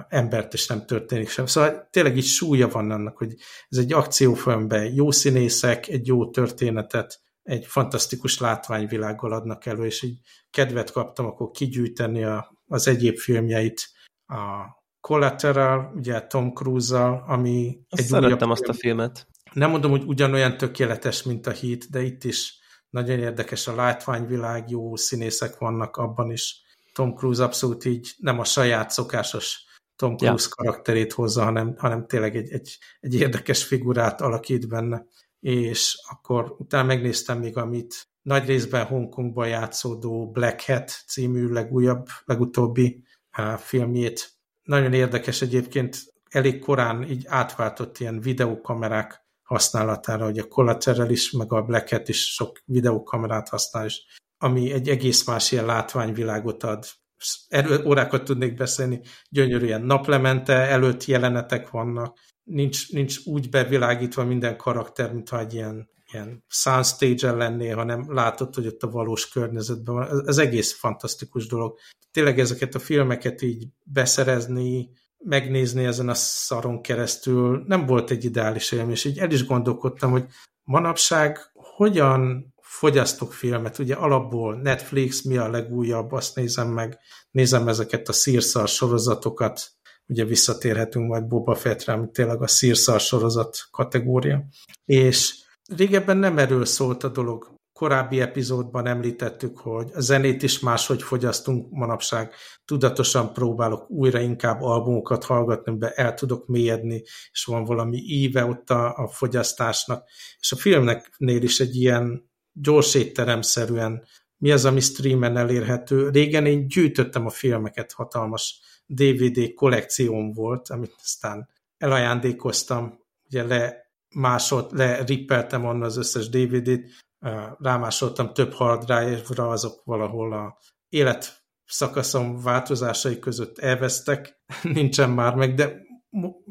embert, és nem történik sem. Szóval tényleg így súlya van annak, hogy ez egy akciófilmben jó színészek, egy jó történetet, egy fantasztikus látványvilággal adnak elő, és így kedvet kaptam akkor kigyűjteni a, az egyéb filmjeit. A Collateral, ugye Tom Cruise-zal, ami azt egy szerettem azt a filmet. Nem mondom, hogy ugyanolyan tökéletes, mint a Heat, de itt is nagyon érdekes a látványvilág, jó színészek vannak abban is. Tom Cruise abszolút így nem a saját szokásos Tom Cruise ja. karakterét hozza, hanem, hanem tényleg egy, egy, egy érdekes figurát alakít benne. És akkor utána megnéztem még, amit nagy részben Hongkongban játszódó Black Hat című legújabb, legutóbbi filmjét. Nagyon érdekes egyébként, elég korán így átváltott ilyen videókamerák használatára, hogy a Collateral is, meg a Black Hat is sok videókamerát használ, és ami egy egész más ilyen látványvilágot ad. Erről órákat tudnék beszélni, gyönyörűen naplemente előtt jelenetek vannak, nincs, nincs úgy bevilágítva minden karakter, mintha egy ilyen, ilyen soundstage-en lennél, hanem látod, hogy ott a valós környezetben van. Ez, ez egész fantasztikus dolog. Tényleg ezeket a filmeket így beszerezni, megnézni ezen a szaron keresztül nem volt egy ideális élmény, és így el is gondolkodtam, hogy manapság hogyan fogyasztok filmet, ugye alapból Netflix, mi a legújabb, azt nézem meg, nézem ezeket a szírszar sorozatokat, ugye visszatérhetünk majd Boba Fettre, ami tényleg a szírszar sorozat kategória, és régebben nem erről szólt a dolog. Korábbi epizódban említettük, hogy a zenét is máshogy fogyasztunk manapság. Tudatosan próbálok újra inkább albumokat hallgatni, be el tudok mélyedni, és van valami íve ott a, a fogyasztásnak. És a filmeknél is egy ilyen gyors étteremszerűen mi az, ami streamen elérhető. Régen én gyűjtöttem a filmeket, hatalmas DVD kollekcióm volt, amit aztán elajándékoztam, ugye le másod, le rippeltem onnan az összes DVD-t, rámásoltam több hard drive-ra, azok valahol a élet szakaszom változásai között elvesztek, nincsen már meg, de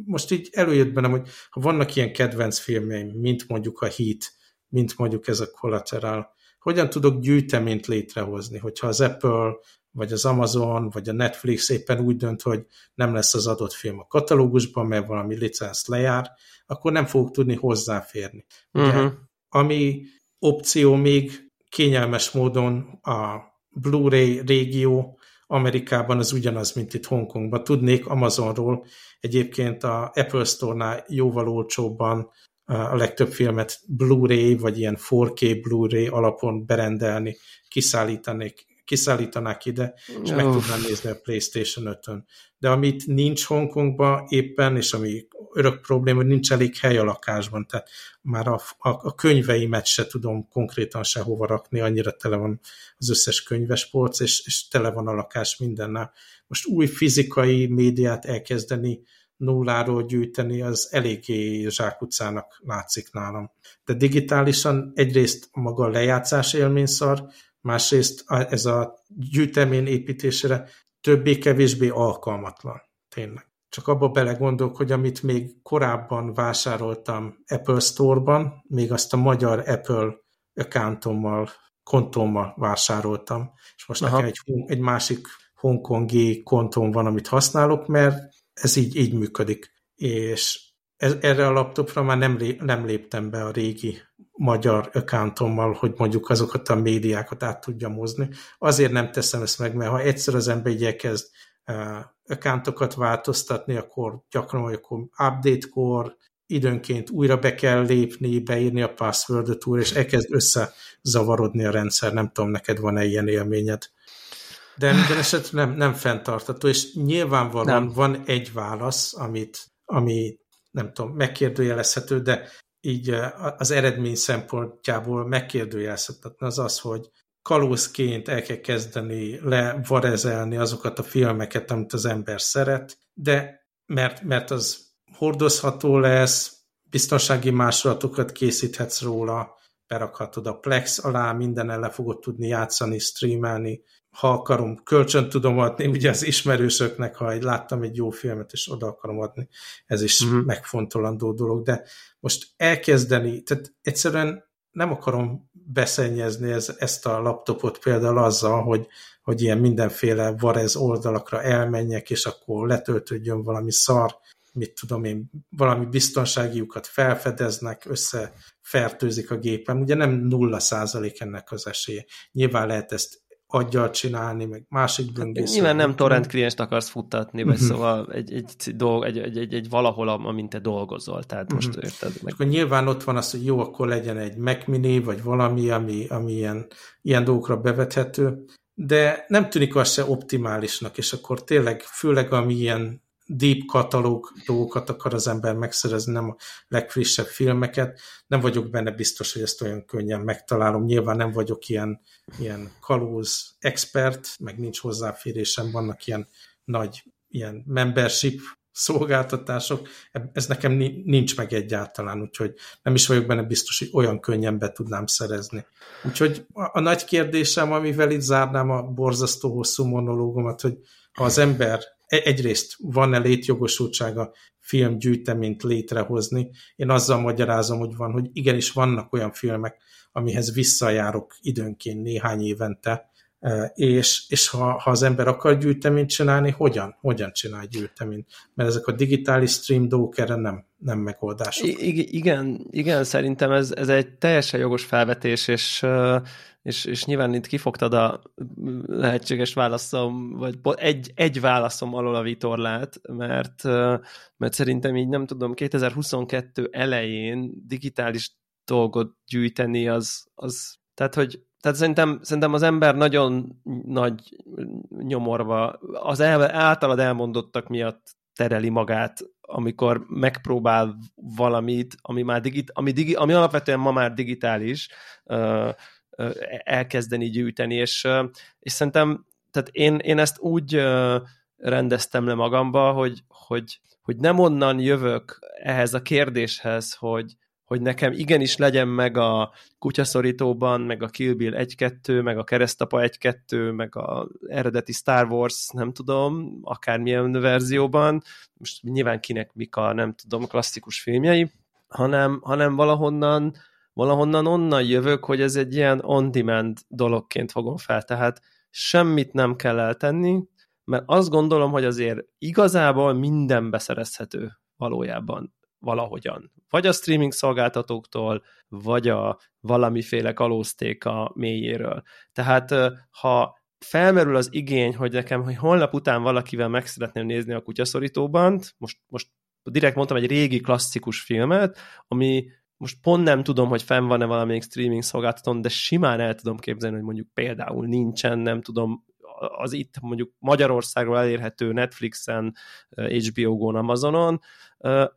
most így előjött bennem, hogy ha vannak ilyen kedvenc filmjeim, mint mondjuk a Heat, mint mondjuk ez a Collateral, hogyan tudok gyűjteményt létrehozni, hogyha az Apple, vagy az Amazon, vagy a Netflix éppen úgy dönt, hogy nem lesz az adott film a katalógusban, mert valami licensz lejár, akkor nem fogok tudni hozzáférni. Uh-huh. Ugye, ami opció még kényelmes módon a Blu-ray régió Amerikában az ugyanaz, mint itt Hongkongban. Tudnék Amazonról egyébként a Apple Store-nál jóval olcsóbban a legtöbb filmet Blu-ray vagy ilyen 4K Blu-ray alapon berendelni, kiszállítanék, kiszállítanák ide, és meg tudnám nézni a PlayStation 5-ön. De amit nincs Hongkongban éppen, és ami örök probléma, hogy nincs elég hely a lakásban, tehát már a, a, a könyveimet se tudom konkrétan sehova rakni, annyira tele van az összes könyvespolc, és, és tele van a lakás mindennel. Most új fizikai médiát elkezdeni nulláról gyűjteni, az eléggé zsákutcának látszik nálam. De digitálisan egyrészt maga a lejátszás élményszar, másrészt ez a gyűjtemény építésére többé-kevésbé alkalmatlan. Tényleg. Csak abba belegondolok, hogy amit még korábban vásároltam Apple Store-ban, még azt a magyar Apple accountommal, kontommal vásároltam, és most Aha. nekem egy, egy másik hongkongi kontóm van, amit használok, mert ez így, így működik. És ez, erre a laptopra már nem, lé, nem léptem be a régi magyar accountommal, hogy mondjuk azokat a médiákat át tudja mozni. Azért nem teszem ezt meg, mert ha egyszer az ember igyekezd uh, accountokat változtatni, akkor gyakran, akkor update-kor, időnként újra be kell lépni, beírni a passwordot úr, és elkezd összezavarodni a rendszer. Nem tudom, neked van-e ilyen élményed. De minden esetre nem, nem fenntartató, és nyilvánvalóan nem. van egy válasz, amit, ami nem tudom, megkérdőjelezhető, de így az eredmény szempontjából megkérdőjelezhetetlen az az, hogy kalózként el kell kezdeni levarezelni azokat a filmeket, amit az ember szeret, de mert, mert az hordozható lesz, biztonsági másolatokat készíthetsz róla, berakhatod a Plex alá, minden le fogod tudni játszani, streamelni, ha akarom, kölcsön tudom adni, ugye az ismerősöknek, ha egy, láttam egy jó filmet, és oda akarom adni, ez is uh-huh. megfontolandó dolog, de most elkezdeni, tehát egyszerűen nem akarom beszennyezni ez, ezt a laptopot például azzal, hogy, hogy ilyen mindenféle varez oldalakra elmenjek, és akkor letöltődjön valami szar, mit tudom én, valami biztonságiukat felfedeznek, összefertőzik a gépem. Ugye nem nulla százalék ennek az esélye. Nyilván lehet ezt aggyal csinálni, meg másik böngésző. Nyilván nem torrent klienst akarsz futtatni, vagy uh-huh. szóval egy, egy, dolg, egy, egy, egy, egy valahol, amint te dolgozol, tehát most uh-huh. érted. Meg... Akkor nyilván ott van az, hogy jó, akkor legyen egy Mac Mini, vagy valami, ami, ami ilyen, ilyen dolgokra bevethető, de nem tűnik az se optimálisnak, és akkor tényleg, főleg ami ilyen deep katalóg dolgokat akar az ember megszerezni, nem a legfrissebb filmeket. Nem vagyok benne biztos, hogy ezt olyan könnyen megtalálom. Nyilván nem vagyok ilyen, ilyen kalóz expert, meg nincs hozzáférésem, vannak ilyen nagy ilyen membership szolgáltatások, ez nekem nincs meg egyáltalán, úgyhogy nem is vagyok benne biztos, hogy olyan könnyen be tudnám szerezni. Úgyhogy a, a nagy kérdésem, amivel itt zárnám a borzasztó hosszú monológomat, hogy ha az ember egyrészt van-e létjogosultsága filmgyűjteményt létrehozni. Én azzal magyarázom, hogy van, hogy igenis vannak olyan filmek, amihez visszajárok időnként néhány évente, e, és, és ha, ha az ember akar gyűjteményt csinálni, hogyan? Hogyan csinál gyűjteményt? Mert ezek a digitális stream dolgok erre nem, nem megoldások. I- igen, igen, szerintem ez, ez egy teljesen jogos felvetés, és és, és nyilván itt kifogtad a lehetséges válaszom, vagy egy, egy válaszom alól a vitorlát, mert, mert szerintem így nem tudom, 2022 elején digitális dolgot gyűjteni az, az tehát, hogy tehát szerintem, szerintem az ember nagyon nagy nyomorva, az el, általad elmondottak miatt tereli magát, amikor megpróbál valamit, ami már digit, ami, digi, ami alapvetően ma már digitális, elkezdeni gyűjteni, és, és szerintem tehát én, én ezt úgy rendeztem le magamba, hogy, hogy, hogy nem onnan jövök ehhez a kérdéshez, hogy, hogy nekem igenis legyen meg a kutyaszorítóban, meg a Kill Bill 1-2, meg a Keresztapa 1-2, meg a eredeti Star Wars, nem tudom, akármilyen verzióban, most nyilván kinek mik a, nem tudom, klasszikus filmjei, hanem, hanem valahonnan valahonnan onnan jövök, hogy ez egy ilyen on-demand dologként fogom fel, tehát semmit nem kell eltenni, mert azt gondolom, hogy azért igazából minden beszerezhető valójában valahogyan. Vagy a streaming szolgáltatóktól, vagy a valamiféle kalózték a mélyéről. Tehát ha felmerül az igény, hogy nekem, hogy holnap után valakivel meg szeretném nézni a kutyaszorítóban, most, most direkt mondtam egy régi klasszikus filmet, ami most pont nem tudom, hogy fenn van-e valamelyik streaming szolgáltatón, de simán el tudom képzelni, hogy mondjuk például nincsen, nem tudom, az itt mondjuk Magyarországról elérhető Netflixen, HBO Go-n, Amazonon,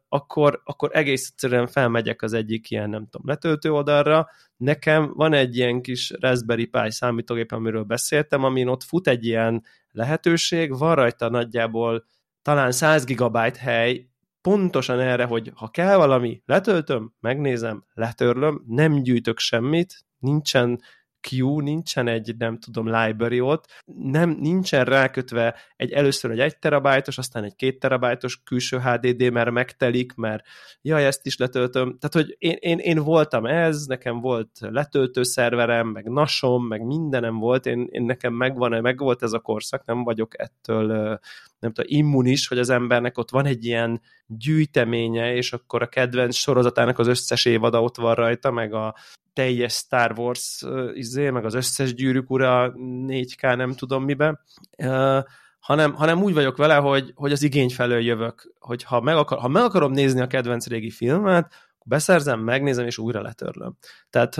akkor, akkor egész egyszerűen felmegyek az egyik ilyen, nem tudom, letöltő oldalra. Nekem van egy ilyen kis Raspberry Pi számítógép, amiről beszéltem, amin ott fut egy ilyen lehetőség, van rajta nagyjából talán 100 gigabyte hely, pontosan erre, hogy ha kell valami, letöltöm, megnézem, letörlöm, nem gyűjtök semmit, nincsen queue, nincsen egy, nem tudom, library ott, nem, nincsen rákötve egy először egy 1 terabájtos, aztán egy 2 terabájtos külső HDD, mert megtelik, mert jaj, ezt is letöltöm. Tehát, hogy én, én, én voltam ez, nekem volt letöltő szerverem, meg nasom, meg mindenem volt, én, én nekem megvan, meg volt ez a korszak, nem vagyok ettől nem tudom, immunis, hogy az embernek ott van egy ilyen gyűjteménye, és akkor a kedvenc sorozatának az összes évada ott van rajta, meg a teljes Star Wars izé, meg az összes gyűrűk ura 4K nem tudom miben, hanem, hanem úgy vagyok vele, hogy, hogy az igény felől jövök, hogy ha meg, akar, ha meg akarom nézni a kedvenc régi filmet, beszerzem, megnézem, és újra letörlöm. Tehát,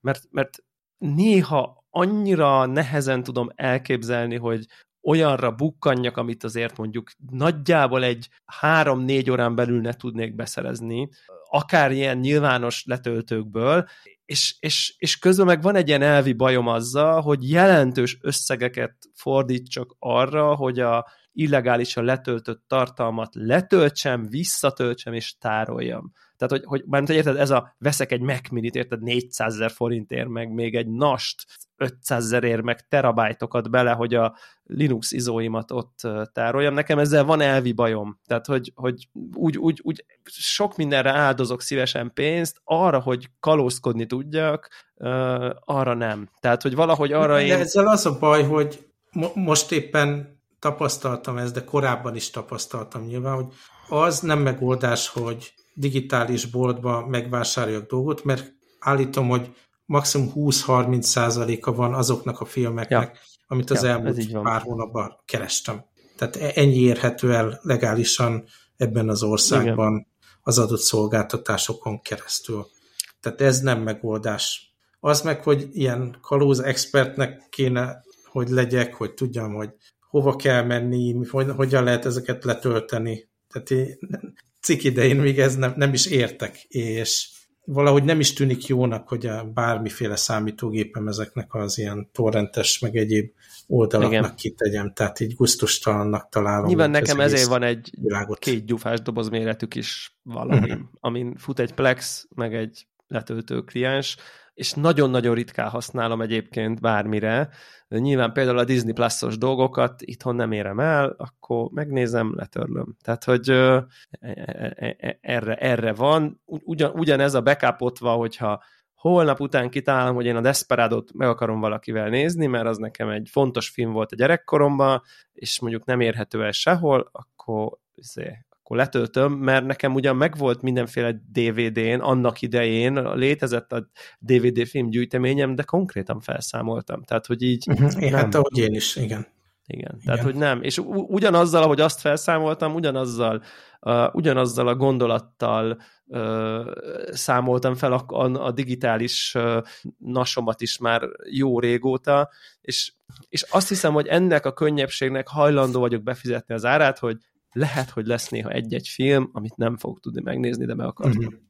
mert, mert néha annyira nehezen tudom elképzelni, hogy olyanra bukkanjak, amit azért mondjuk nagyjából egy három-négy órán belül ne tudnék beszerezni, akár ilyen nyilvános letöltőkből, és, és, és közben meg van egy ilyen elvi bajom azzal, hogy jelentős összegeket fordítsak arra, hogy a illegálisan letöltött tartalmat letöltsem, visszatöltsem és tároljam. Tehát, hogy, hogy mert érted, ez a veszek egy Mac Minit, érted, 400 ezer forintért, meg még egy NAST 500 ezerért, meg terabájtokat bele, hogy a Linux izóimat ott tároljam. Nekem ezzel van elvi bajom. Tehát, hogy, hogy úgy, úgy, úgy sok mindenre áldozok szívesen pénzt, arra, hogy kalózkodni tudjak, arra nem. Tehát, hogy valahogy arra de én... ezzel az a baj, hogy mo most éppen tapasztaltam ezt, de korábban is tapasztaltam nyilván, hogy az nem megoldás, hogy digitális boltba megvásároljak dolgot, mert állítom, hogy maximum 20-30 százaléka van azoknak a filmeknek, ja. amit az ja, elmúlt pár hónapban kerestem. Tehát e- ennyi érhető el legálisan ebben az országban Igen. az adott szolgáltatásokon keresztül. Tehát ez nem megoldás. Az meg, hogy ilyen kalóz expertnek kéne, hogy legyek, hogy tudjam, hogy hova kell menni, hogy, hogyan lehet ezeket letölteni. Tehát én, cik idején még ez nem, nem is értek, és valahogy nem is tűnik jónak, hogy a bármiféle számítógépem ezeknek az ilyen torrentes, meg egyéb oldalaknak Igen. kitegyem, tehát így guztustalannak találom. Nyilván nekem ezért van egy világot. két gyufás doboz méretük is valami, uh-huh. amin fut egy Plex, meg egy letöltő kliens, és nagyon-nagyon ritkán használom egyébként bármire. Nyilván például a Disney Plus-os dolgokat itthon nem érem el, akkor megnézem, letörlöm. Tehát, hogy e, e, e, erre, erre van. Ugyan, ugyanez a backupotva, hogyha holnap után kitálom, hogy én a Desperadot meg akarom valakivel nézni, mert az nekem egy fontos film volt a gyerekkoromban, és mondjuk nem érhető el sehol, akkor izé, akkor letöltöm, mert nekem ugyan megvolt mindenféle DVD-n, annak idején létezett a DVD film gyűjteményem, de konkrétan felszámoltam. Tehát, hogy így... Uh-huh. Én, hát ahogy én is, igen. Igen, igen. tehát hogy nem. És ugyanazzal, ahogy azt felszámoltam, ugyanazzal, uh, ugyanazzal a gondolattal uh, számoltam fel a, a, a digitális uh, nasomat is már jó régóta, és, és azt hiszem, hogy ennek a könnyebbségnek hajlandó vagyok befizetni az árát, hogy lehet, hogy lesz néha egy-egy film, amit nem fogok tudni megnézni, de meg akartam. Uh-huh.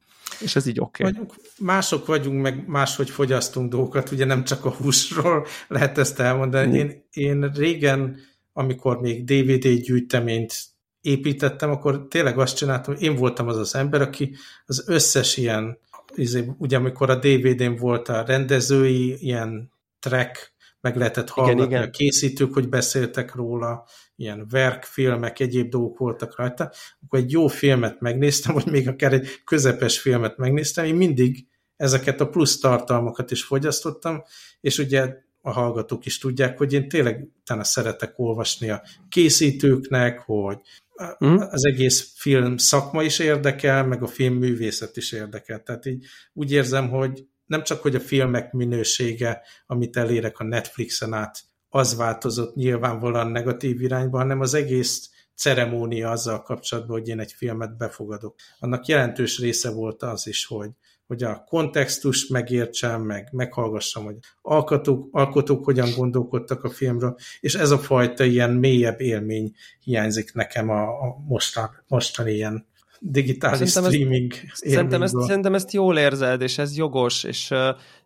És ez így oké. Okay. Mások vagyunk, meg máshogy fogyasztunk dolgokat, ugye nem csak a húsról lehet ezt elmondani. Uh-huh. Én, én régen, amikor még DVD gyűjteményt építettem, akkor tényleg azt csináltam, hogy én voltam az az ember, aki az összes ilyen, izé, ugye amikor a DVD-n volt a rendezői ilyen track, meg lehetett hallgatni igen, igen. a készítők, hogy beszéltek róla, ilyen verkfilmek, egyéb dolgok voltak rajta, akkor egy jó filmet megnéztem, vagy még akár egy közepes filmet megnéztem, én mindig ezeket a plusz tartalmakat is fogyasztottam, és ugye a hallgatók is tudják, hogy én tényleg utána szeretek olvasni a készítőknek, hogy mm. az egész film szakma is érdekel, meg a film művészet is érdekel. Tehát így úgy érzem, hogy nem csak, hogy a filmek minősége, amit elérek a Netflixen át, az változott nyilvánvalóan negatív irányba, hanem az egész ceremónia azzal kapcsolatban, hogy én egy filmet befogadok. Annak jelentős része volt az is, hogy, hogy a kontextust megértsem, meg meghallgassam, hogy alkotók, alkotók hogyan gondolkodtak a filmről, és ez a fajta ilyen mélyebb élmény hiányzik nekem a, a mostan, mostani ilyen digitális szerintem streaming ezt, szerintem ezt, szerintem ezt jól érzed, és ez jogos, és,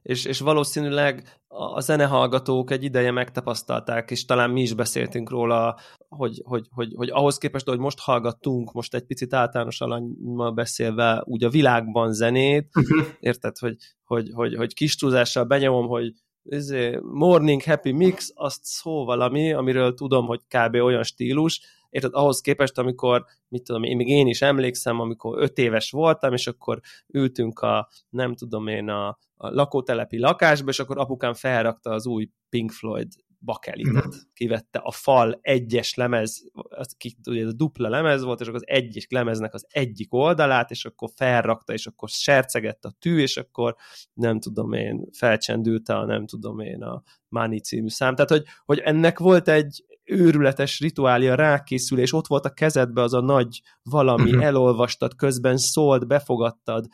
és, és valószínűleg a zenehallgatók egy ideje megtapasztalták, és talán mi is beszéltünk róla, hogy, hogy, hogy, hogy ahhoz képest, hogy most hallgattunk, most egy picit általános alanymal beszélve, úgy a világban zenét, uh-huh. érted, hogy, hogy, hogy, hogy kis túlzással benyomom, hogy izé, morning happy mix, azt szó valami, amiről tudom, hogy kb. olyan stílus, érted, ahhoz képest, amikor, mit tudom én, még én is emlékszem, amikor öt éves voltam, és akkor ültünk a, nem tudom én, a, a lakótelepi lakásba, és akkor apukám felrakta az új Pink Floyd bakelitet. Uh-huh. Kivette a fal egyes lemez, az, ki, ugye a dupla lemez volt, és akkor az egyik lemeznek az egyik oldalát, és akkor felrakta, és akkor sercegett a tű, és akkor nem tudom én, felcsendülte a nem tudom én a Money című szám. Tehát, hogy, hogy ennek volt egy, őrületes rituália rákészülés, ott volt a kezedbe az a nagy valami, uh-huh. elolvastad, közben szólt, befogadtad,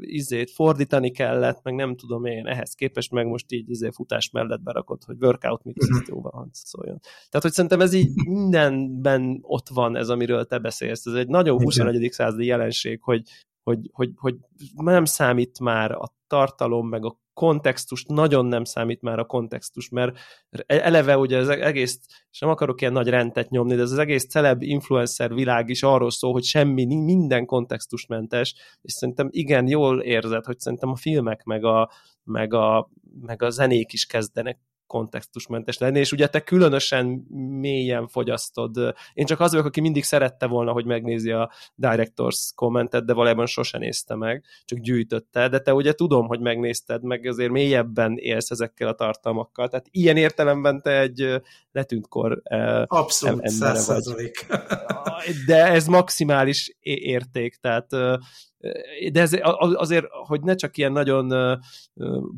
izét fordítani kellett, meg nem tudom én, ehhez képest meg most így izé futás mellett berakott, hogy workout mix uh-huh. jóval szóljon. Tehát, hogy szerintem ez így mindenben ott van ez, amiről te beszélsz. Ez egy nagyon 21. századi jelenség, hogy, hogy, hogy, hogy nem számít már a tartalom, meg a kontextus, nagyon nem számít már a kontextus, mert eleve ugye az egész, és nem akarok ilyen nagy rendet nyomni, de ez az egész celeb influencer világ is arról szól, hogy semmi, minden kontextusmentes, és szerintem igen, jól érzed, hogy szerintem a filmek meg a, meg a, meg a zenék is kezdenek kontextusmentes lenni, és ugye te különösen mélyen fogyasztod. Én csak az vagyok, aki mindig szerette volna, hogy megnézi a Directors kommentet, de valójában sose nézte meg, csak gyűjtötte, de te ugye tudom, hogy megnézted, meg azért mélyebben élsz ezekkel a tartalmakkal, tehát ilyen értelemben te egy letűnt kor Abszolút, vagy. De ez maximális érték, tehát de ez azért, hogy ne csak ilyen nagyon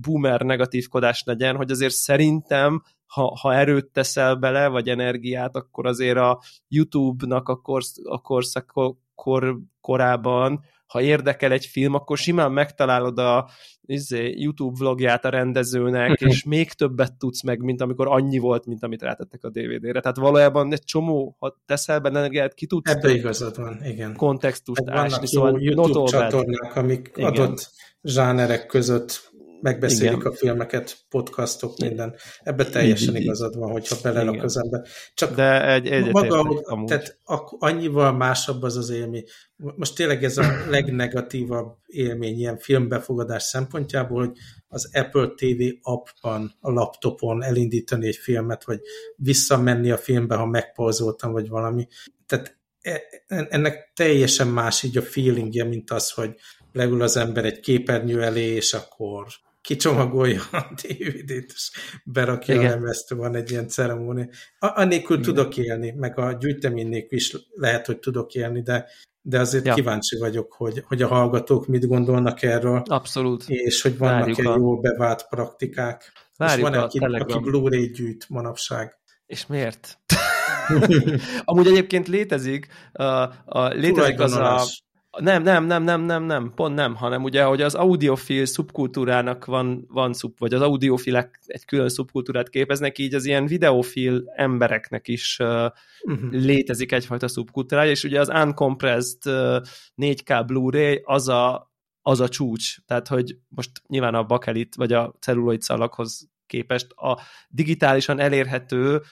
boomer negatívkodás legyen, hogy azért szerintem, ha, ha erőt teszel bele, vagy energiát, akkor azért a YouTube-nak a, korsz, a korszak, kor, korában ha érdekel egy film, akkor simán megtalálod a izé, YouTube vlogját a rendezőnek, és még többet tudsz meg, mint amikor annyi volt, mint amit rátettek a DVD-re. Tehát valójában egy csomó, ha teszel benne energiát, ki tudsz Ebbe igazad van, igen. kontextust ásni. Szóval YouTube csatornák, amik igen. adott zsánerek között megbeszélik Igen. a filmeket, podcastok, minden. Ebbe teljesen igazad van, hogyha belerak az ember. Csak De egy, maga, tehát annyival másabb az az élmény. Most tényleg ez a legnegatívabb élmény ilyen filmbefogadás szempontjából, hogy az Apple TV appban, a laptopon elindítani egy filmet, vagy visszamenni a filmbe, ha megpauzoltam, vagy valami. Tehát e, ennek teljesen más így a feelingje, mint az, hogy leül az ember egy képernyő elé, és akkor kicsomagolja a DVD-t, és berakja Igen. a lemezt, van egy ilyen ceremónia. Annélkül Igen. tudok élni, meg a gyűjtemény nélkül is lehet, hogy tudok élni, de, de azért ja. kíváncsi vagyok, hogy, hogy a hallgatók mit gondolnak erről. Abszolút. És hogy vannak-e jól bevált praktikák. Várjuk és van aki, aki Blu-ray gyűjt manapság. És miért? Amúgy egyébként létezik, a, a, létezik az a nem, nem, nem, nem, nem, nem, pont nem, hanem ugye, hogy az audiofil szubkultúrának van, van szub, vagy az audiofilek egy külön szubkultúrát képeznek, így az ilyen videofil embereknek is uh, uh-huh. létezik egyfajta szubkultúrája, és ugye az uncompressed uh, 4K Blu-ray az a, az a csúcs, tehát hogy most nyilván a bakelit, vagy a celluloid szalaghoz képest a digitálisan elérhető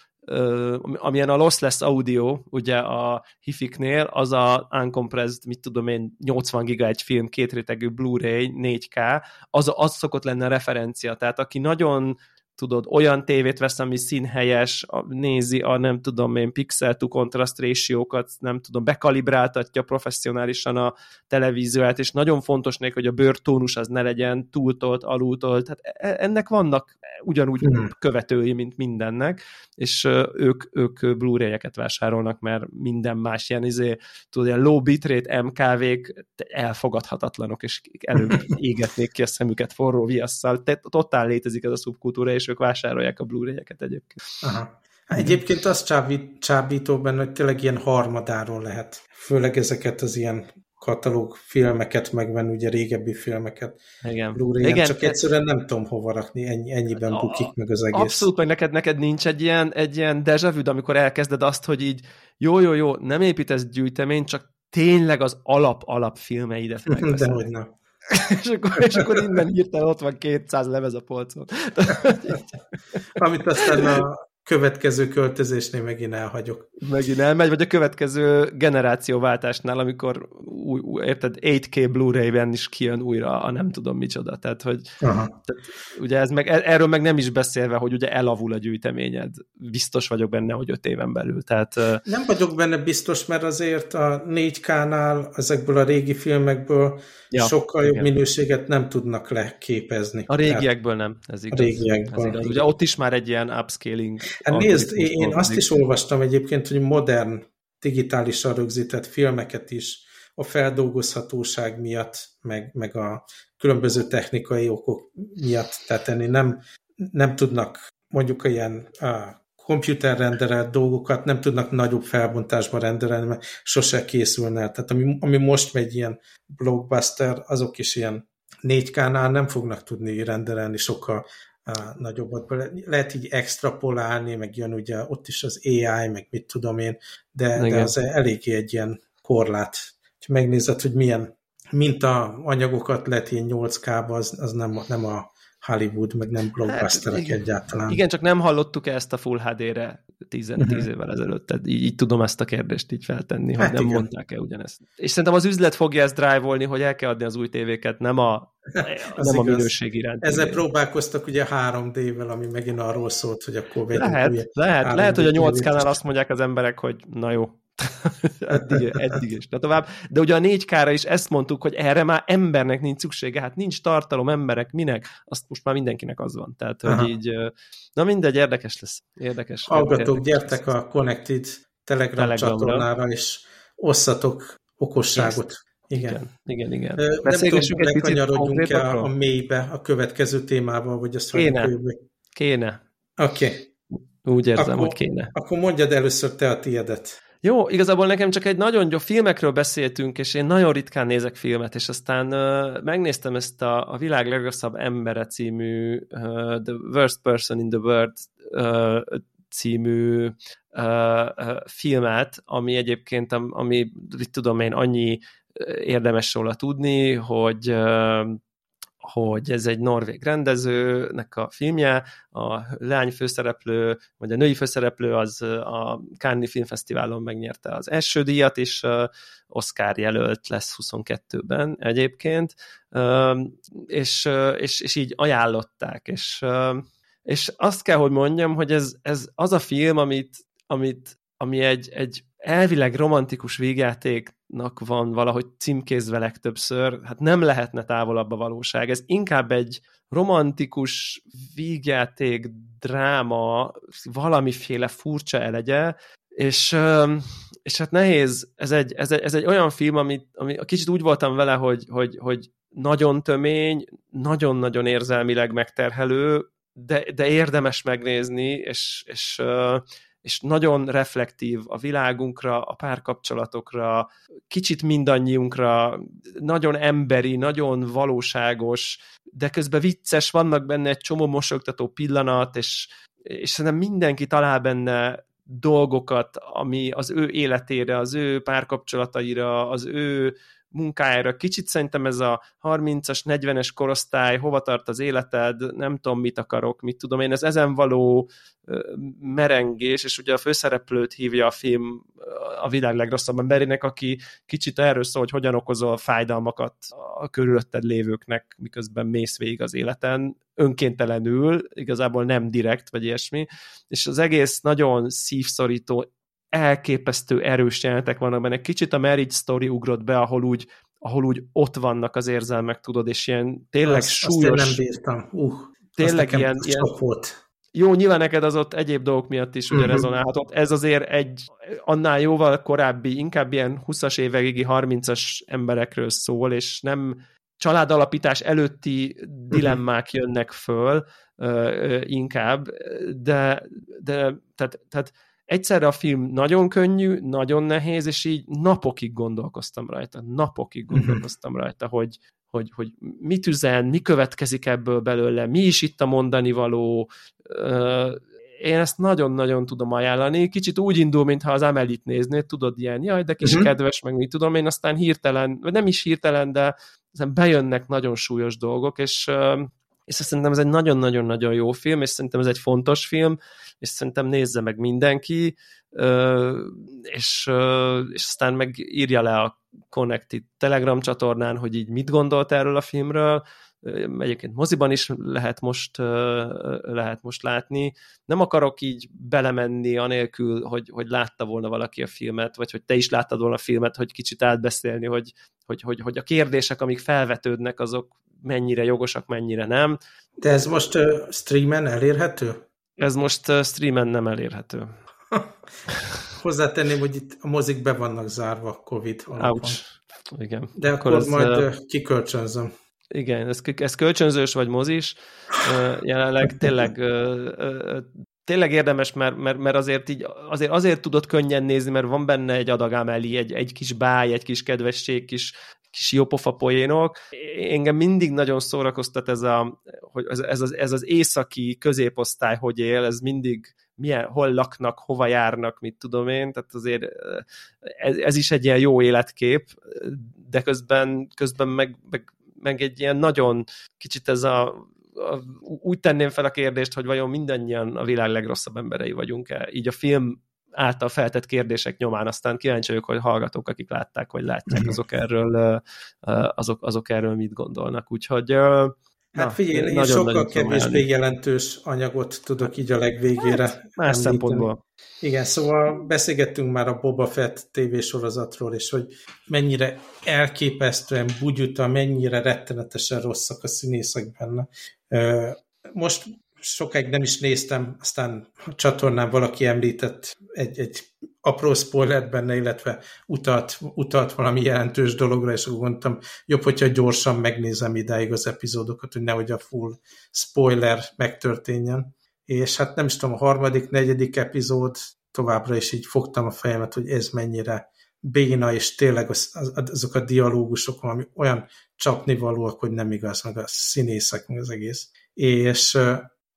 amilyen a lossless audio, ugye a hifiknél, az a uncompressed, mit tudom én, 80 giga egy film, két rétegű Blu-ray, 4K, az, az szokott lenne a referencia. Tehát aki nagyon tudod, olyan tévét vesz, ami színhelyes, nézi a nem tudom én pixel to contrast ratio-kat, nem tudom, bekalibráltatja professzionálisan a televízióját, és nagyon fontos neki, hogy a bőrtónus az ne legyen túltolt, alultolt, tehát e, ennek vannak ugyanúgy hmm. követői, mint mindennek, és ők, ők Blu-ray-eket vásárolnak, mert minden más ilyen, izé, tudod, ilyen low bitrate MKV-k elfogadhatatlanok, és előbb égetnék ki a szemüket forró viasszal. Tehát totál létezik ez a szubkultúra, és ők vásárolják a Blu-ray-eket egyébként. Aha. Hát egyébként az csábít, csábító benne, hogy tényleg ilyen harmadáról lehet. Főleg ezeket az ilyen katalóg filmeket megvenni, ugye régebbi filmeket. Igen. Igen. Csak egyszerűen nem tudom hova rakni, ennyi, ennyiben bukik meg az egész. Abszolút, meg neked, neked nincs egy ilyen, egy ilyen deja vu, amikor elkezded azt, hogy így jó, jó, jó, nem építesz gyűjteményt, csak tényleg az alap-alap filmeidet megveszed. Dehogy nem. És, akkor, és akkor innen hirtelen ott van 200 lemez a polcon. Amit aztán a következő költözésnél megint elhagyok. Megint elmegy, vagy a következő generációváltásnál, amikor új, új, érted, 8K Blu-ray-ben is kijön újra a nem tudom micsoda, tehát hogy tehát, ugye ez meg, e, erről meg nem is beszélve, hogy ugye elavul a gyűjteményed. Biztos vagyok benne, hogy öt éven belül, tehát... Nem vagyok benne biztos, mert azért a 4K-nál ezekből a régi filmekből ja, sokkal igen. jobb minőséget nem tudnak leképezni. A régiekből nem, ez igaz. A régiekből. Ez igaz. Ugye ott is már egy ilyen upscaling... Hát nézd, én azt is olvastam egyébként, hogy modern digitálisan rögzített filmeket is a feldolgozhatóság miatt, meg, meg a különböző technikai okok miatt tenni. Nem, nem tudnak mondjuk ilyen komputerrenderelt dolgokat nem tudnak nagyobb felbontásban rendelni, mert sose készülne. Tehát ami, ami most megy ilyen blockbuster, azok is ilyen 4K-nál nem fognak tudni rendelni sokkal nagyobbat. Lehet így extrapolálni, meg jön ugye ott is az AI, meg mit tudom én, de, de az eléggé egy ilyen korlát. Ha megnézed, hogy milyen minta anyagokat lehet ilyen 8K-ba, az, az nem, nem a Hollywood, meg nem blockbusterek hát, igen, egyáltalán. Igen, csak nem hallottuk -e ezt a Full HD-re 10, uh -huh. évvel ezelőtt, tehát így, így tudom ezt a kérdést így feltenni, hát hogy nem mondták-e ugyanezt. És szerintem az üzlet fogja ezt drive hogy el kell adni az új tévéket, nem a, nem a minőség iránt. Ezzel igen. próbálkoztak ugye 3D-vel, ami megint arról szólt, hogy akkor lehet, lehet, lehet, hogy a 8K-nál azt mondják az emberek, hogy na jó, eddig, eddig is, de tovább. De ugye a 4K-ra is ezt mondtuk, hogy erre már embernek nincs szüksége, hát nincs tartalom, emberek, minek? Azt most már mindenkinek az van. Tehát, Aha. hogy így, na mindegy, érdekes lesz. Érdekes. Hallgatók, gyertek lesz. a Connected Telegram Telegramra. csatornára, és osszatok okosságot. Igen, igen, igen. igen. Nem tudom, bekanyarodjunk el a, a mélybe a következő témával, vagy azt Kéne. Kéne. Oké. Okay. Úgy érzem, akkor, hogy kéne. Akkor mondjad először te a tiédet. Jó, igazából nekem csak egy nagyon jó filmekről beszéltünk, és én nagyon ritkán nézek filmet, és aztán uh, megnéztem ezt a, a világ legrosszabb embere című uh, The Worst Person in the World uh, című uh, uh, filmet, ami egyébként, ami, tudom én, annyi érdemes róla tudni, hogy uh, hogy ez egy norvég rendezőnek a filmje, a lány főszereplő, vagy a női főszereplő az a Cannes Filmfesztiválon megnyerte az első díjat, és Oscar jelölt lesz 22-ben egyébként, és, és, és így ajánlották, és, és azt kell, hogy mondjam, hogy ez, ez az a film, amit, amit ami egy, egy elvileg romantikus végjátéknak van valahogy címkézve legtöbbször, hát nem lehetne távolabb a valóság. Ez inkább egy romantikus vígjáték, dráma, valamiféle furcsa elegye, és, és hát nehéz, ez egy, ez egy, ez egy olyan film, ami, ami kicsit úgy voltam vele, hogy, hogy, hogy nagyon tömény, nagyon-nagyon érzelmileg megterhelő, de, de érdemes megnézni, és, és, és nagyon reflektív a világunkra, a párkapcsolatokra, kicsit mindannyiunkra, nagyon emberi, nagyon valóságos, de közben vicces, vannak benne egy csomó mosogtató pillanat, és, és szerintem mindenki talál benne dolgokat, ami az ő életére, az ő párkapcsolataira, az ő munkájára. Kicsit szerintem ez a 30-as, 40-es korosztály, hova tart az életed, nem tudom, mit akarok, mit tudom én, ez ezen való merengés, és ugye a főszereplőt hívja a film a világ legrosszabb emberének, aki kicsit erről szól, hogy hogyan okozol fájdalmakat a körülötted lévőknek, miközben mész végig az életen, önkéntelenül, igazából nem direkt, vagy ilyesmi, és az egész nagyon szívszorító, elképesztő erős jelenetek vannak benne. Kicsit a Marriage Story ugrott be, ahol úgy, ahol úgy ott vannak az érzelmek, tudod, és ilyen tényleg azt, súlyos... Azt én nem bírtam. Uh, tényleg ilyen, ilyen, volt. Jó, nyilván neked az ott egyéb dolgok miatt is ugye uh-huh. rezonálhatott. Ez azért egy annál jóval korábbi, inkább ilyen 20-as évekigi 30-as emberekről szól, és nem családalapítás előtti dilemmák uh-huh. jönnek föl uh, inkább, de, de tehát, tehát egyszerre a film nagyon könnyű, nagyon nehéz, és így napokig gondolkoztam rajta, napokig mhm. gondolkoztam rajta, hogy, hogy, hogy mit üzen, mi következik ebből belőle, mi is itt a mondani való. Én ezt nagyon-nagyon tudom ajánlani. Kicsit úgy indul, mintha az Amelit néznéd, tudod, ilyen, jaj, de kis uh-huh. kedves, meg mit tudom én, aztán hirtelen, vagy nem is hirtelen, de bejönnek nagyon súlyos dolgok, és és szerintem ez egy nagyon-nagyon-nagyon jó film, és szerintem ez egy fontos film, és szerintem nézze meg mindenki, és, és aztán meg írja le a Connected Telegram csatornán, hogy így mit gondolt erről a filmről, egyébként moziban is lehet most, lehet most látni. Nem akarok így belemenni anélkül, hogy, hogy látta volna valaki a filmet, vagy hogy te is láttad volna a filmet, hogy kicsit átbeszélni, hogy, hogy, hogy, hogy a kérdések, amik felvetődnek, azok mennyire jogosak, mennyire nem. De ez most uh, streamen elérhető? Ez most uh, streamen nem elérhető. Hozzátenném, hogy itt a mozik be vannak zárva Covid alapon. Igen. De akkor, akkor majd uh, kikölcsönzöm. Igen, ez, ez kölcsönzős vagy mozis. Jelenleg tényleg tényleg érdemes, mert, mert, mert azért, így, azért, azért tudod könnyen nézni, mert van benne egy adag Ameli, egy, egy kis báj, egy kis kedvesség, kis, kis jópofa poénok. Engem mindig nagyon szórakoztat ez, a, hogy ez, ez, az, ez az északi középosztály, hogy él, ez mindig milyen, hol laknak, hova járnak, mit tudom én, tehát azért ez, ez is egy ilyen jó életkép, de közben, közben meg, meg meg egy ilyen nagyon kicsit ez a úgy tenném fel a kérdést, hogy vajon mindannyian a világ legrosszabb emberei vagyunk-e. Így a film által feltett kérdések nyomán, aztán kíváncsi vagyok, hogy hallgatók, akik látták, vagy látják, azok erről, azok, azok erről mit gondolnak. Úgyhogy Hát Na, figyelj, én nagyon, sokkal nagyon kevésbé jelentős anyagot tudok így a legvégére hát, Más említeni. szempontból. Igen, szóval beszélgettünk már a Boba Fett tévésorozatról, és hogy mennyire elképesztően bugyuta, mennyire rettenetesen rosszak a színészek benne. Most sokáig nem is néztem, aztán a csatornán valaki említett egy, egy apró spoilert benne, illetve utalt, utalt valami jelentős dologra, és úgy gondoltam, jobb, hogyha gyorsan megnézem idáig az epizódokat, hogy nehogy a full spoiler megtörténjen. És hát nem is tudom, a harmadik, negyedik epizód továbbra is így fogtam a fejemet, hogy ez mennyire béna, és tényleg az, az, azok a dialógusok, ami olyan csapnivalóak, hogy nem igaz, meg a színészek, meg az egész. És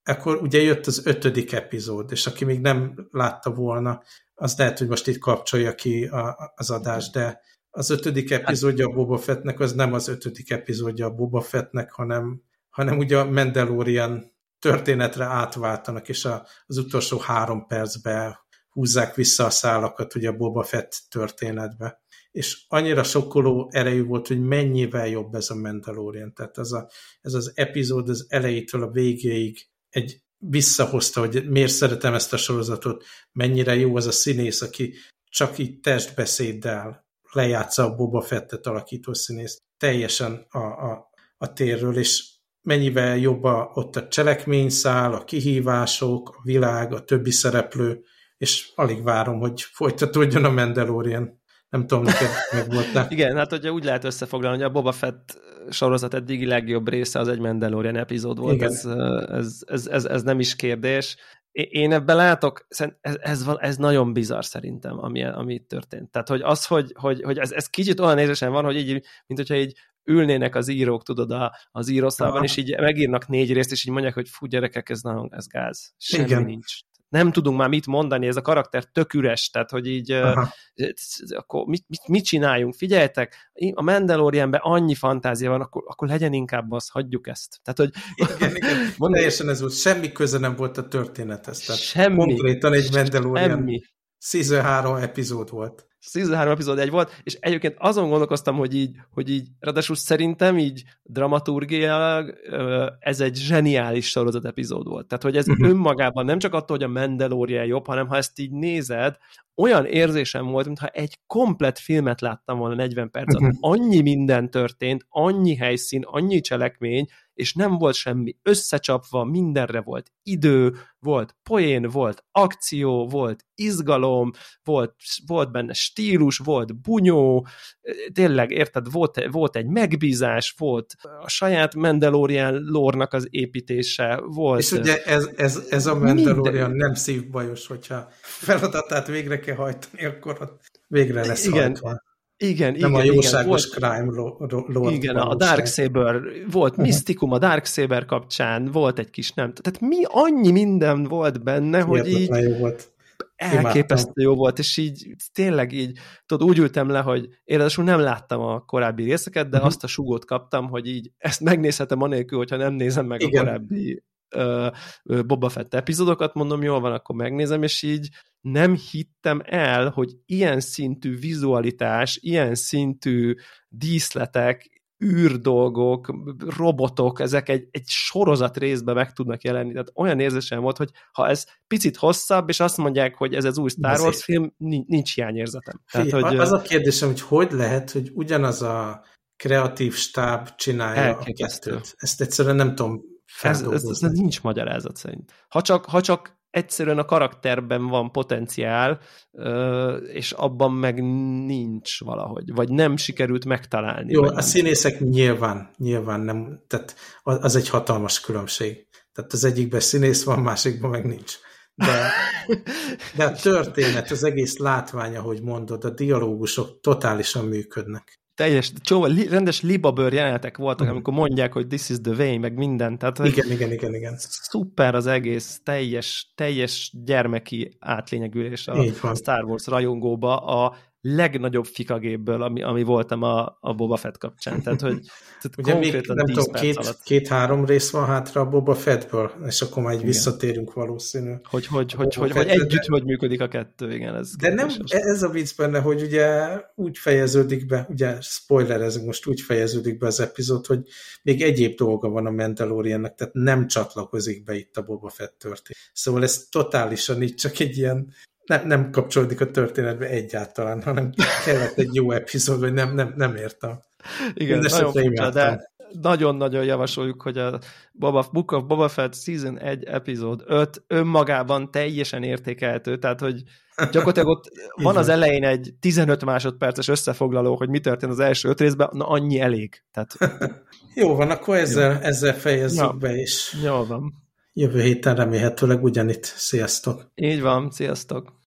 akkor ugye jött az ötödik epizód, és aki még nem látta volna, az lehet, hogy most itt kapcsolja ki a, az adást, de az ötödik epizódja a Boba Fettnek, az nem az ötödik epizódja a Boba Fettnek, hanem, hanem ugye a Mandalorian történetre átváltanak, és a, az utolsó három percben húzzák vissza a szálakat ugye a Boba Fett történetbe. És annyira sokkoló erejű volt, hogy mennyivel jobb ez a Mandalorian. Tehát ez, a, ez az epizód az elejétől a végéig egy visszahozta, hogy miért szeretem ezt a sorozatot, mennyire jó az a színész, aki csak így testbeszéddel lejátsza a Boba Fettet alakító színész teljesen a, a, a térről, és mennyivel jobb a, ott a cselekményszál, a kihívások, a világ, a többi szereplő, és alig várom, hogy folytatódjon a Mandalorian. Nem tudom, neked meg volt Igen, hát hogyha úgy lehet összefoglalni, hogy a Boba Fett sorozat eddigi legjobb része az egy Mandalorian epizód volt, ez, ez, ez, ez, ez nem is kérdés. Én ebben látok, ez, ez, ez nagyon bizarr szerintem, ami, ami itt történt. Tehát, hogy az, hogy, hogy, hogy ez, ez kicsit olyan érzésem van, hogy így, mint hogyha így ülnének az írók, tudod, a, az írószalban, és így megírnak négy részt, és így mondják, hogy fú, gyerekek, ez nagyon, ez gáz. Semmi Igen. nincs nem tudunk már mit mondani, ez a karakter tök üres, tehát hogy így Aha. akkor mit, mit, mit csináljunk? Figyeljetek, a Mandalorianben annyi fantázia van, akkor, akkor legyen inkább az, hagyjuk ezt. Tehát, hogy igen, igen. Mondani, teljesen ez volt, semmi köze nem volt a történethez. Tehát semmi. Konkrétan egy Mandalorian semmi. Season 3 epizód volt. Season 3 epizód egy volt, és egyébként azon gondolkoztam, hogy így, hogy így ráadásul szerintem így dramaturgiailag ez egy zseniális sorozat epizód volt. Tehát, hogy ez uh-huh. önmagában nem csak attól, hogy a Mandalorian jobb, hanem ha ezt így nézed, olyan érzésem volt, mintha egy komplet filmet láttam volna 40 percet. Uh-huh. Annyi minden történt, annyi helyszín, annyi cselekmény, és nem volt semmi összecsapva, mindenre volt idő, volt poén, volt akció, volt izgalom, volt, volt benne stílus, volt bunyó, tényleg, érted, volt, volt egy megbízás, volt a saját Mandalorian lórnak az építése, volt... És ugye ez, ez, ez a Mandalorian minden. nem szívbajos, hogyha feladatát végre kell hajtani, akkor végre lesz Igen. hajtva. Igen, Nem igen, a jóságos igen. crime lord. Igen, a Dark Saber, volt misztikum a Dark Saber kapcsán, volt egy kis nem, tehát mi annyi minden volt benne, hogy így jó volt. elképesztő jó volt, és így tényleg így, tudod, úgy ültem le, hogy én ráadásul nem láttam a korábbi részeket, de uh-huh. azt a sugót kaptam, hogy így ezt megnézhetem anélkül, hogyha nem nézem meg Igen. a korábbi Boba Fett epizódokat, mondom, jól van, akkor megnézem, és így nem hittem el, hogy ilyen szintű vizualitás, ilyen szintű díszletek, űrdolgok, robotok, ezek egy, egy sorozat részben meg tudnak jelenni. Tehát olyan érzésem volt, hogy ha ez picit hosszabb, és azt mondják, hogy ez az új Star Wars film, nincs hiányérzetem. Tehát, hogy, az a kérdésem, hogy hogy lehet, hogy ugyanaz a kreatív stáb csinálja a kettőt. Ezt egyszerűen nem tudom ez, ez, ez nincs magyarázat szerint. Ha csak, ha csak egyszerűen a karakterben van potenciál, és abban meg nincs valahogy, vagy nem sikerült megtalálni. Jó, a színészek nyilván, nyilván nem, tehát az egy hatalmas különbség. Tehát az egyikben színész van, másikban meg nincs. De, de a történet, az egész látvány, ahogy mondod, a dialógusok totálisan működnek teljes, csóva, li, rendes libabőr jelenetek voltak, mm. amikor mondják, hogy this is the way, meg minden. Tehát, igen, igen, igen, igen. Szuper az egész, teljes, teljes gyermeki átlényegülés a Star Wars rajongóba, a legnagyobb fikagépből, ami, ami voltam a, a Boba Fett kapcsán. Tehát, hogy tehát Ugye még, nem tudom, két, két-három rész van hátra a Boba Fettből, és akkor majd igen. visszatérünk valószínű. Hogy, hogy, hogy, hogy, hogy együtt hogy működik a kettő, igen. Ez de nem, ez a vicc benne, hogy ugye úgy fejeződik be, ugye ez most, úgy fejeződik be az epizód, hogy még egyéb dolga van a Mandaloriannak, tehát nem csatlakozik be itt a Boba Fett történet. Szóval ez totálisan így csak egy ilyen nem, nem kapcsolódik a történetbe egyáltalán, hanem kellett egy jó epizód, vagy nem, nem, nem értem. Igen, nagyon furcsa, de nagyon-nagyon javasoljuk, hogy a Boba, Book of Boba Fett Season 1 epizód 5 önmagában teljesen értékeltő, tehát hogy gyakorlatilag ott van az elején egy 15 másodperces összefoglaló, hogy mi történt az első öt részben, na annyi elég. Tehát... Jó van, akkor ezzel, Jó. ezzel fejezzük ja. be is. Jó van. Jövő héten remélhetőleg ugyanitt. Sziasztok! Így van, sziasztok!